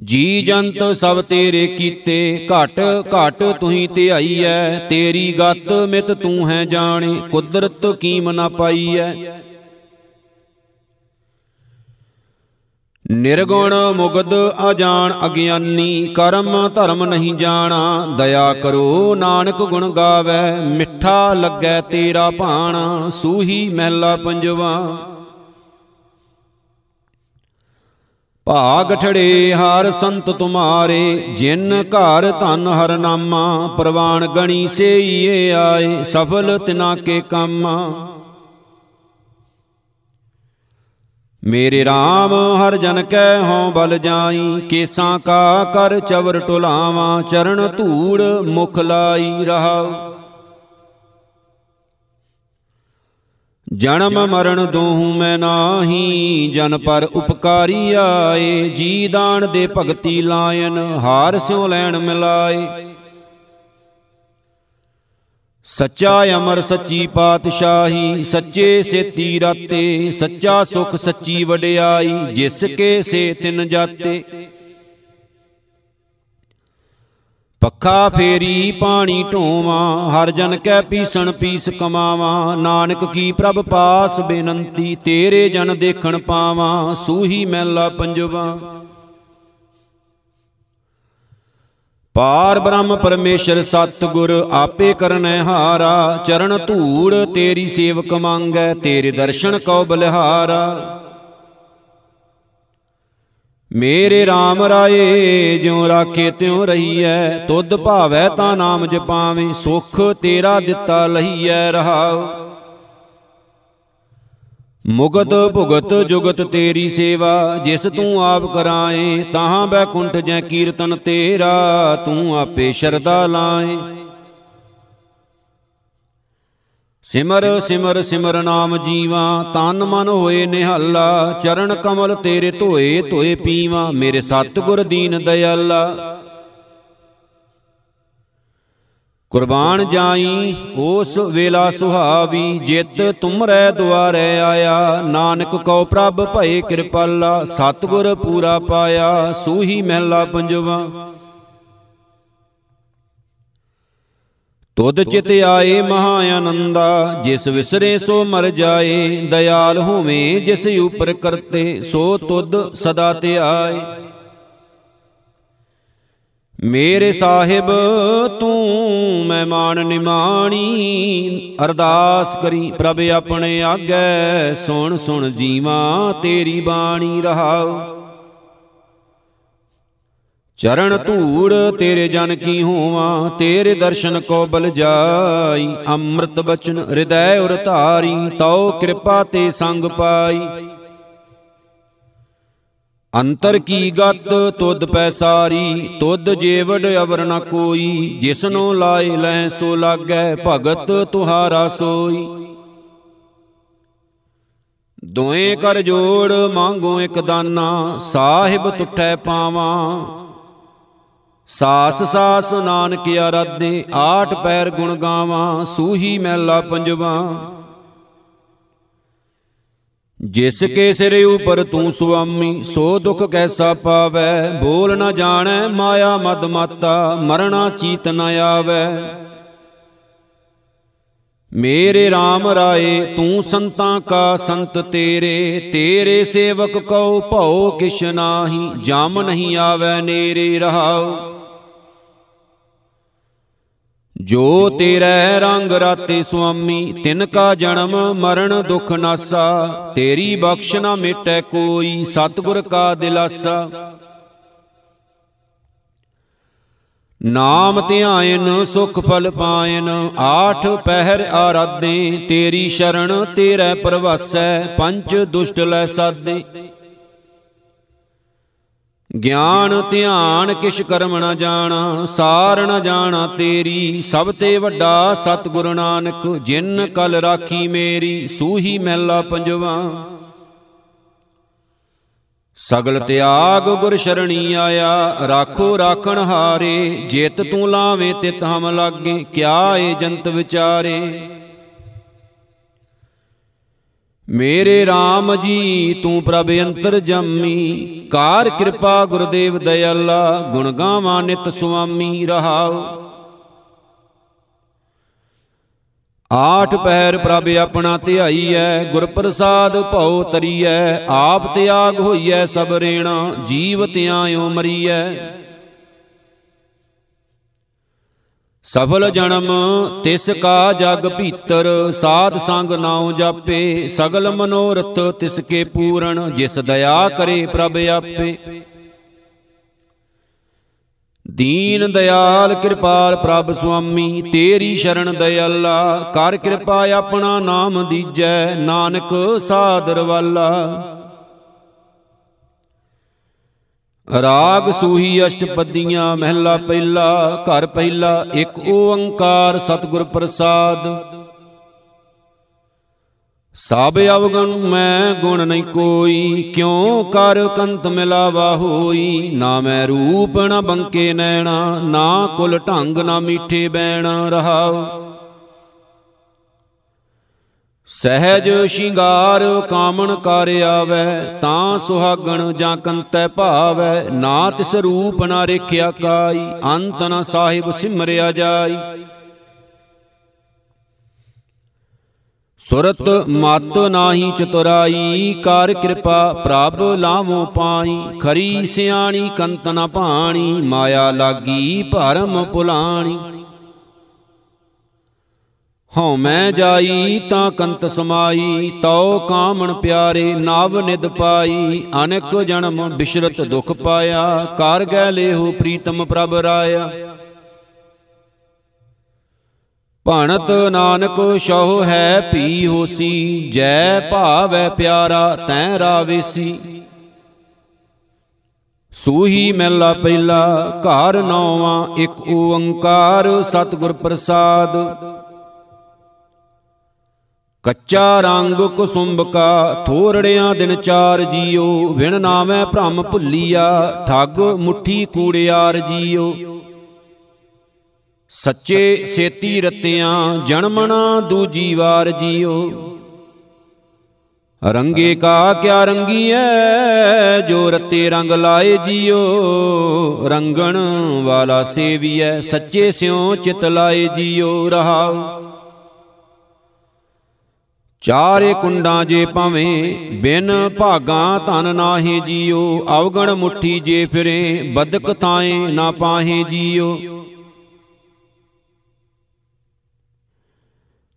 ਜੀ ਜੰਤ ਸਭ ਤੇਰੇ ਕੀਤੇ, ਘਟ ਘਟ ਤੁਹੀ ਧਿਆਈਐ, ਤੇਰੀ ਗਤ ਮਿਤ ਤੂੰ ਹੈ ਜਾਣੇ, ਕੁਦਰਤ ਕੀਮ ਨਾ ਪਾਈਐ। ਨਿਰਗੁਣ ਮੁਗਦ ਅਜਾਣ ਅਗਿਆਨੀ, ਕਰਮ ਧਰਮ ਨਹੀਂ ਜਾਣਾ, ਦਇਆ ਕਰੋ ਨਾਨਕ ਗੁਣ ਗਾਵੇ, ਮਿੱਠਾ ਲੱਗੈ ਤੇਰਾ ਭਾਣਾ, ਸੂਹੀ ਮਹਿਲਾ ਪੰਜਵਾ। ਭਾਗ ਠੜੇ ਹਰ ਸੰਤ ਤੁਮਾਰੇ, ਜਿਨ ਘਰ ਧਨ ਹਰ ਨਾਮਾ, ਪ੍ਰਵਾਨ ਗਣੀ ਸੇਈਏ ਆਏ, ਸਫਲ ਤਿਨਾ ਕੇ ਕੰਮਾ। ਮੇਰੇ RAM ਹਰ ਜਨ ਕੈ ਹਉ ਬਲ ਜਾਈ, ਕੇਸਾਂ ਕਾ ਕਰ ਚਵਰ ਟੁਲਾਵਾਂ, ਚਰਨ ਧੂੜ ਮੁਖ ਲਾਈ ਰਹਾਉ। ਜਨਮ ਮਰਨ ਦੋਹੂ ਮੈਂ ਨਾਹੀ, ਜਨ ਪਰ ਉਪਕਾਰੀ ਆਏ, ਜੀ ਦਾਨ ਦੇ ਭਗਤੀ ਲਾਇਨ, ਹਾਰ ਸਿਉ ਲੈਣ ਮਿਲਾਏ। ਸੱਚਾ ਅਮਰ, ਸੱਚੀ ਪਾਤਸ਼ਾਹੀ, ਸੱਚੇ ਸੇਤੀ ਰਾਤੇ, ਸੱਚਾ ਸੁਖ, ਸੱਚੀ ਵਡਿਆਈ, ਜਿਸ ਕੇ ਸੇ ਤਿਨ ਜਾਤੇ। ਪੱਖਾ ਫੇਰੀ ਪਾਣੀ ਢੋਵਾਂ, ਹਰ ਜਨ ਕੈ ਪੀਸਣ ਪੀਸ ਕਮਾਵਾਂ। ਨਾਨਕ ਕੀ ਪ੍ਰਭ ਪਾਸ ਬੇਨੰਤੀ, ਤੇਰੇ ਜਨ ਦੇਖਣ ਪਾਵਾਂ, ਸੂਹੀ ਮੈਲਾ ਪੰਜਵਾ। ਪਾਰ ਬ੍ਰਹਮ ਪਰਮੇਸ਼ਰ ਸਤਿਗੁਰ, ਆਪੇ ਕਰਨੈ ਹਾਰਾ। ਚਰਨ ਧੂੜ ਤੇਰੀ ਸੇਵਕ ਮੰਗੈ, ਤੇਰੇ ਦਰਸ਼ਨ ਕਉ ਬਲਿਹਾਰਾ। ਮੇਰੇ RAM ਰਾਏ ਜਿਉ ਰਾਖੇ ਤਿਉ ਰਹੀਐ, ਤੁਧ ਭਾਵੈ ਤਾਂ ਨਾਮ ਜਪਾਵੇਂ, ਸੁਖ ਤੇਰਾ ਦਿੱਤਾ ਲਹੀਐ ਰਹਾਉ। ਮੁਗਤ ਭੁਗਤ ਜੁਗਤ ਤੇਰੀ ਸੇਵਾ, ਜਿਸ ਤੂੰ ਆਪ ਕਰਾਏ, ਤਾਹਾਂ ਬੈਕੁੰਠ ਜੈ ਕੀਰਤਨ ਤੇਰਾ, ਤੂੰ ਆਪੇ ਸ਼ਰਦਾ ਲਾਏ। ਸਿਮਰ ਸਿਮਰ ਸਿਮਰ ਨਾਮ ਜੀਵਾ, ਤਨ ਮਨ ਹੋਏ ਨਿਹਾਲਾ, ਚਰਨ ਕਮਲ ਤੇਰੇ ਧੋਏ ਧੋਏ ਪੀਵਾ, ਮੇਰੇ ਸਤਿਗੁਰ ਦੀਨ ਦਇਆਲਾ। ਕੁਰਬਾਨ ਜਾਈ, ਉਸ ਵੇਲਾ ਸੁਹਾਵੀ, ਜਿਤ ਤੁਮਰੈ ਦੁਆਰੇ ਆਇਆ। ਨਾਨਕ ਕਉ ਪ੍ਰਭ ਭਏ ਕਿਰਪਾਲਾ, ਸਤਿਗੁਰ ਪੂਰਾ ਪਾਇਆ, ਸੂਹੀ ਮਹਿਲਾ ਪੰਜਵਾ। ਤੁਧ ਚਿਤ ਆਏ ਮਹਾ ਆਨੰਦਾ ਜਿਸ ਵਿਸਰੇ ਸੋ ਮਰ ਜਾਏ, ਦਇਆਲ ਹੋਵੇਂ ਜਿਸ ਉਪਰ ਕਰਤੇ, ਸੋ ਤੁਧ ਸਦਾ ਤੇ ਆਏ। ਮੇਰੇ ਸਾਹਿਬ, ਤੂੰ ਮਹਿਮਾਨ ਨਿਮਾਣੀ, ਅਰਦਾਸ ਕਰੀ ਪ੍ਰਭ ਆਪਣੇ ਆਗੇ, ਸੁਣ ਸੁਣ ਜੀਵਾ ਤੇਰੀ ਬਾਣੀ ਰਹਾਉ। ਚਰਨ ਧੂੜ ਤੇਰੇ ਜਨ ਕੀ ਹੋਵਾਂ, ਤੇਰੇ ਦਰਸ਼ਨ ਕੋ ਬਲ ਜਾਈ। ਅੰਮ੍ਰਿਤ ਬਚਨ ਹਿਰਦੈ ਉਰ ਧਾਰੀ, ਤਉ ਕਿਰਪਾ ਤੇ ਸੰਗ ਪਾਈ। ਅੰਤਰ ਕੀ ਗਤ, ਤੁਧ ਪੈ ਸਾਰੀ, ਤੁਧ ਜੇਵੜ ਅਵਰ ਨ ਕੋਈ। ਜਿਸਨੂੰ ਲਾਏ ਲੈ ਸੋ ਲਾਗੈ, ਭਗਤ ਤੁਹਾਰਾ ਸੋਈ। ਦੋਏ ਕਰ ਜੋੜ, ਮੰਗੋ ਇੱਕ ਦਾਨਾ, ਸਾਹਿਬ ਤੁਠੈ ਪਾਵਾਂ। ਸਾਸ ਸਾਸ ਨਾਨਕ ਆਰਾਧੇ ਆਠ ਪੈਰ ਗੁਣ ਗਾਵਾਂ, ਸੂਹੀ ਮੈਲਾ ਪੰਜਵਾ। ਜਿਸ ਕੇ ਸਿਰ ਉਪਰ ਤੂੰ ਸੁਆਮੀ, ਸੋ ਦੁਖ ਕੈਸਾ ਪਾਵੈ? ਬੋਲ ਨ ਜਾਣੈ, ਮਾਇਆ ਮਦ ਮਾਤਾ, ਮਰਣਾ ਚੀਤ ਨ ਆਵੈ। ਮੇਰੇ RAM ਰਾਏ, ਤੂੰ ਸੰਤਾਂ ਕਾ ਸੰਤ ਤੇਰੇ ਤੇਰੇ ਸੇਵਕ ਕਉ, ਭਉ ਕਿਛ ਨਾਹੀ, ਜਮ ਨਹੀਂ ਆਵੈ ਨੇਰੇ ਰਹਾਉ। ਜੋ ਤੇਰੇ ਰੰਗ ਰਾਤੇ ਸੁਆਮੀ, ਤਿਨ ਕਾ ਜਨਮ ਮਰਨ ਦੁਖ ਨਾਸਾ, ਤੇਰੀ ਬਖਸ਼ ਨਾ ਮਿਟੈ ਕੋਈ, ਸਤਿਗੁਰ ਕਾ ਦਿਲਾਸਾ। ਨਾਮ ਧਿਆਇਨ, ਸੁਖ ਫਲ ਪਾਇਨ, ਆਠ ਪਹਿਰ ਆਰਾਧੇ, ਤੇਰੀ ਸ਼ਰਣ ਤੇਰੇ ਪ੍ਰਵਾਸੈ, ਪੰਜ ਦੁਸ਼ਟ ਲੈ ਸਾਦੇ ਗਿਆਨ ਧਿਆਨ, ਕਿਛ ਕਰਮ ਨ ਜਾਣਾ, ਸਾਰ ਨ ਜਾਣਾ ਤੇਰੀ, ਸਭ ਤੇ ਵੱਡਾ ਸਤਿਗੁਰ ਨਾਨਕ, ਜਿਨ ਕਲ ਰਾਖੀ ਮੇਰੀ, ਸੂਹੀ ਮਹਿਲਾ ਪੰਜਵਾ। ਸਗਲ ਤਿਆਗ ਗੁਰ ਸ਼ਰਣੀ ਆਇਆ ਰਾਖੋ ਰਾਖਣ ਹਾਰੇ ਜਿਤ ਤੂੰ ਲਾਵੇਂ ਤਿਤ ਹਮ ਲਾਗੇ ਕਿਆ ਏ ਜੰਤ ਵਿਚਾਰੇ। ਮੇਰੇ RAM ਜੀ ਤੂੰ ਪ੍ਰਭ ਅੰਤਰ ਜੰਮੀ। ਕਾਰ ਕਿਰਪਾ ਗੁਰਦੇਵ ਦਇਆਲਾ ਗੁਣ ਗਾਵਾਂ ਨਿਤ ਸੁਆਮੀ ਰਹਾਉ ਆਠ ਪਹਿਰ ਪ੍ਰਭ ਆਪਣਾ ਧਿਆਈਐ ਗੁਰ ਪ੍ਰਸਾਦ ਭਉ ਤਰੀਐ, ਆਪ ਤਿਆਗ ਹੋਈਐ ਸਭ ਰੇਣਾ, ਜੀਵ ਤਿਆਇਓ ਮਰੀਐ। ਸਫਲ ਜਨਮ, ਤਿਸ ਕਾ ਜਗ ਭੀਤਰ, ਸਾਧ ਸੰਗ ਨਾਉ ਜਾਪੇ, ਸਗਲ ਮਨੋਰਥ ਤਿਸ ਕੇ ਪੂਰਨ, ਜਿਸ ਦਇਆ ਕਰੇ ਪ੍ਰਭ ਆਪੇ। ਦੀਨ ਦਿਆਲ ਕਿਰਪਾਲ ਪ੍ਰਭ ਸੁਆਮੀ, ਤੇਰੀ ਸ਼ਰਨ ਦਇਆਲਾ ਕਰ ਕਿਰਪਾ ਆਪਣਾ ਨਾਮ ਦੀਜੈ, ਨਾਨਕ ਸਾਦਰ ਵਾਲਾ। ਰਾਗ ਸੂਹੀ ਅਸ਼ਟਪਦੀਆਂ, ਮਹਿਲਾ ਪਹਿਲਾ, ਘਰ ਪਹਿਲਾ, ਇੱਕ ਓੰਕਾਰ ਸਤਿਗੁਰ ਪ੍ਰਸਾਦ। ਸਭ ਅਵਗਣ ਮੈਂ ਗੁਣ ਨਹੀਂ ਕੋਈ, ਕਿਉ ਕਰ ਕੰਤ ਮਿਲਾਵਾ ਹੋਈ? ਨਾ ਮੈਂ ਰੂਪ ਨਾ ਬੰਕੇ ਨੈਣਾ, ਨਾ ਕੁਲ ਢੰਗ ਨਾ ਮੀਠੇ ਬੈਣ ਰਹਾਉ। ਸਹਿਜ ਸ਼ਿੰਗਾਰ ਕਾਮਣ ਕਰ ਆਵੈ, ਤਾਂ ਸੁਹਾਗਣ ਜਾਂ ਕੰਤੈ ਭਾਵੈ। ਨਾ ਤਿਸ ਰੂਪ ਨਾ ਰੇਖਿਆ ਕਾਈ, ਅੰਤ ਨ ਸਾਹਿਬ ਸਿਮਰਿਆ ਜਾਈ। ਸੁਰਤ ਮਤ ਨਾਹੀ ਚਤੁਰਾਈ ਕਰ ਕਿਰਪਾ ਪ੍ਰਭ ਲਾਵੋ ਪਾਈ ਖਰੀ ਸਿਆਣੀ ਕੰਤ ਨ ਭਾਣੀ ਮਾਇਆ ਲਾਗੀ ਭਰਮ ਪੁਲਾਣੀ। ਹਉ ਮੈਂ ਜਾਈ ਤਾਂ ਕੰਤ ਸਮਾਈ ਤਉ ਕਾਮਣ ਪਿਆਰੇ ਨਵ ਨਿਦ ਪਾਈ। ਅਨੇਕ ਜਨਮ ਬਿਸ਼ਰਤ ਦੁਖ ਪਾਇਆ। ਕਰ ਗੈ ਲੇਹੋ ਪ੍ਰੀਤਮ ਪ੍ਰਭ ਰਾਇਆ। ਭਣਤ ਨਾਨਕ ਸ਼ਹੁ ਹੈ ਭੀ ਹੋਸੀ ਜੈ ਭਾਵੈ ਪਿਆਰਾ ਤੈ ਰਾਵੇਸੀ। ਸੂਹੀ ਮਹਿਲਾ ਪਹਿਲਾ ਘਰ ਨੌਵਾਂ ਇੱਕ ਓੰਕਾਰ ਸਤਿਗੁਰ ਪ੍ਰਸਾਦ। ਕੱਚਾ ਰੰਗ ਕੁਸੁੰਭ ਕਾ ਥੋਰੜਿਆਂ ਦਿਨ ਚਾਰ ਜੀਓ ਵਿਣ ਨਾਵੇਂ ਭ੍ਰਮ ਭੁੱਲੀਆ ਠੱਗ ਮੁਠੀ ਕੂੜਿਆਰ ਜੀਓ। ਸੱਚੇ ਸੇਤੀ ਰਤਿਆਂ ਜਨਮਣਾ ਦੂਜੀ ਵਾਰ ਜੀਓ। ਰੰਗੇ ਕਾ ਕਿਆ ਰੰਗੀਐ, ਜੋ ਰਤੇ ਰੰਗ ਲਾਏ ਜੀਓ। ਰੰਗਣ ਵਾਲਾ ਸੇਵੀਐ, ਸੱਚੇ ਸਿਉ ਚਿਤ ਲਾਏ ਜੀਓ ਰਹਾਉ ਚਾਰੇ ਕੁੰਡਾਂ ਜੇ ਭਾਵੇਂ ਬਿਨ ਭਾਗਾਂ ਧਨ ਨਾਹੀ ਜੀਓ, ਅਵਗਣ ਮੁਠੀ ਜੇ ਫਿਰੇ, ਬਦਕ ਥਾਏ ਨਾ ਪਾਹੇ ਜੀਓ।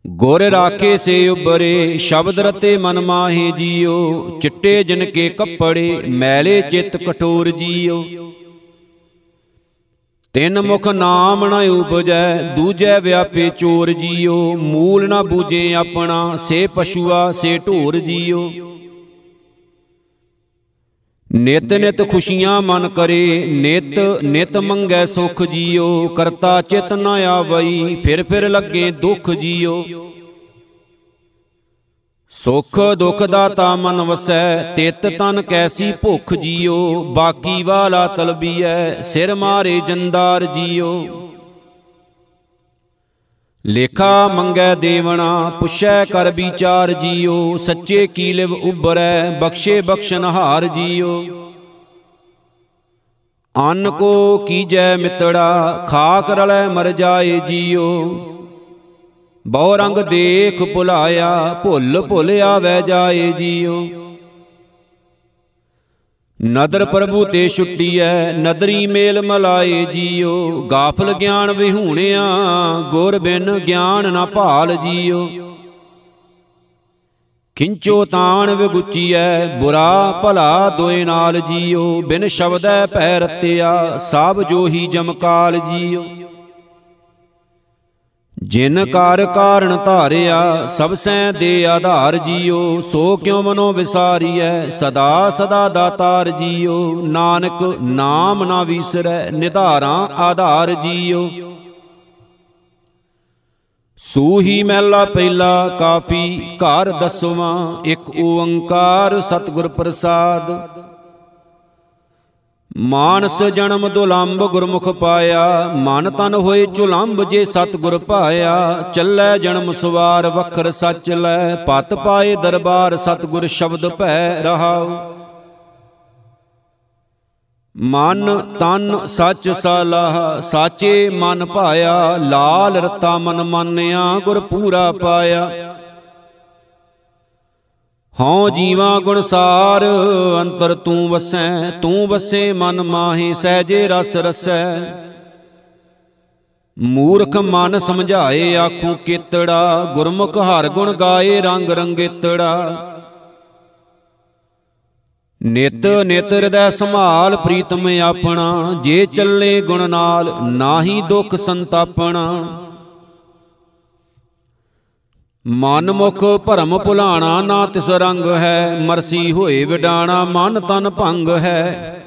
ਗੁਰ ਰਾਖੇ ਸੇ ਉਬਰੇ, ਸ਼ਬਦ ਰਤੇ ਮਨ ਮਾਹੇ ਜੀਓ, ਚਿੱਟੇ ਜਿਨ ਕੇ ਕੱਪੜੇ, ਮੈਲੇ ਚਿਤ ਕਠੋਰ ਜੀਓ। ਤਿੰਨ ਮੁਖ ਨਾਮ ਨ ਉਪਜੈ, ਦੂਜੈ ਵਿਆਪੇ ਚੋਰ ਜੀਓ, ਮੂਲ ਨ ਬੂਝੇ ਆਪਣਾ, ਸੇ ਪਸ਼ੂਆ ਸੇ ਢੋਰ ਜੀਓ। ਨਿਤ ਨਿਤ ਖੁਸ਼ੀਆਂ ਮਨ ਕਰੇ, ਨਿਤ ਨਿਤ ਮੰਗੈ ਸੁਖ ਜੀਓ, ਕਰਤਾ ਚਿਤ ਨ ਆਵਈ, ਫਿਰ ਫਿਰ ਲੱਗੇ ਦੁਖ ਜੀਓ। ਸੁਖ ਦੁਖ ਦਾਤਾ ਮਨ ਵਸੈ, ਤਿਤ ਤਨ ਕੈਸੀ ਭੁਖ ਜੀਓ, ਬਾਕੀ ਵਾਲਾ ਤਲਬੀਐ, ਸਿਰ ਮਾਰੇ ਜੰਦਾਰ ਜੀਓ। ਲੇਖਾ ਮੰਗੈ ਦੇਵਣਾ, ਪੁੱਛੈ ਕਰ ਵਿਚਾਰ ਜੀਓ, ਸੱਚੇ ਕੀ ਲਿਵ ਉਬਰੈ ਬਖਸ਼ੇ ਬਖਸ਼ਨਹਾਰ ਜੀਓ। ਅੰਨ ਕੋ ਕੀਜੈ ਮਿਤੜਾ, ਖਾਕ ਰਲੈ ਮਰ ਜਾਏ ਜੀਓ। ਬਹੁ ਰੰਗ ਦੇਖ ਭੁਲਾਇਆ, ਭੁੱਲ ਭੁੱਲ ਆਵੈ ਜਾਏ ਜੀਓ। ਨਦਰ ਪ੍ਰਭੂ ਤੇ ਛੁੱਟੀਐ ਨਦਰੀ ਮੇਲ ਮਲਾਏ ਜੀਓ ਗਾਫਲ ਗਿਆਨ ਵਿਹੂਣਿਆ ਗੁਰ ਬਿਨ ਗਿਆਨ ਨਾ ਭਾਲ ਜੀਓ। ਖਿੰਚੋ ਤਾਣ ਵਿਗੁਚੀਐ ਬੁਰਾ ਭਲਾ ਦੋਏ ਨਾਲ ਜੀਓ। ਬਿਨ ਸ਼ਬਦੈ ਪੈ ਰਤਿਆ ਸਭ ਜੋਹੀ ਜਮਕਾਲ ਜੀਓ। ਜਿਨ ਕਰ ਕਾਰਨ ਧਾਰਿਆ ਸਭ ਸੈ ਦੇ ਆਧਾਰ ਜੀਓ ਸੋ ਕਿਉ ਮਨੋ ਵਿਸਾਰੀਐ? ਸਦਾ ਸਦਾ ਦਾਤਾਰ ਜੀਓ ਨਾਨਕ ਨਾਮ ਨਾ ਵਿਸਰੈ ਨਿਧਾਰਾਂ ਆਧਾਰ ਜੀਓ। ਸੂਹੀ ਮਹਿਲਾ ਪਹਿਲਾ ਕਾਪੀ ਘਰ ਦਸਵਾਂ ਇੱਕ ਓੰਕਾਰ ਸਤਿਗੁਰ ਪ੍ਰਸਾਦ। ਮਾਨਸ ਜਨਮ ਦੁਲੰਭ ਗੁਰਮੁਖ ਪਾਇਆ, ਮਨ ਤਨ ਹੋਏ ਚੁਲੰਭ ਜੇ ਸਤਿਗੁਰ ਪਾਇਆ ਚੱਲੈ ਜਨਮ ਸਵਾਰ ਵਖਰ ਸੱਚ ਲੈ, ਪਤ ਪਾਏ ਦਰਬਾਰ ਸਤਿਗੁਰ ਸ਼ਬਦ ਭੈ ਰਹਾਉ। ਮਨ ਤਨ ਸੱਚ ਸਲਾਹ, ਸਾਚੇ ਮਨ ਪਾਇਆ, ਲਾਲ ਰਤਾ ਮਨ ਮੰਨਿਆ ਗੁਰ ਪੂਰਾ ਪਾਇਆ। ਹਉ ਜੀਵਾ ਗੁਣਸਾਰ ਅੰਤਰ ਤੂੰ ਵਸੈ, ਤੂੰ ਵਸੇ, ਮਨ ਮਾਹੀ ਸਹਜੇ ਰਸ ਰਸੈ। ਮੂਰਖ ਮਨ ਸਮਝਾਏ ਆਖੂ ਕੀਤੜਾ, ਗੁਰਮੁਖ ਹਰ ਗੁਣ ਗਾਏ ਰੰਗ ਰੰਗੇਤੜਾ। ਨਿਤ ਨਿਤ ਹਿਰਦੈ ਸੰਭਾਲ ਪ੍ਰੀਤਮ ਆਪਣਾ, ਜੇ ਚੱਲੇ ਗੁਣ ਨਾਲ, ਨਾਹੀ ਦੁਖ ਸੰਤਾਪਣਾ। ਮਨ ਮੁਖ ਭਰਮ ਭੁਲਾਣਾ ਨਾ ਤਿਸ ਰੰਗ ਹੈ, ਮਰਸੀ ਹੋਏ ਵਿਡਾਣਾ ਮਨ ਤਨ ਭੰਗ ਹੈ।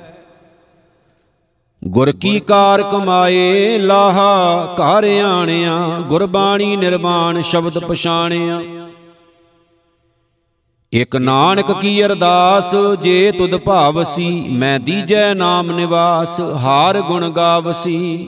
ਗੁਰ ਕੀ ਕਾਰ ਕਮਾਏ, ਲਾਹਾ ਘਰ ਆਣਿਆ, ਗੁਰਬਾਣੀ ਨਿਰਮਾਣ ਸ਼ਬਦ ਪਛਾਣਿਆ। ਇਕ ਨਾਨਕ ਕੀ ਅਰਦਾਸ, ਜੇ ਤੁਧ ਭਾਵਸੀ, ਮੈਂ ਦੀਜੈ ਨਾਮ ਨਿਵਾਸ, ਹਾਰ ਗੁਣ ਗਾਵਸੀ।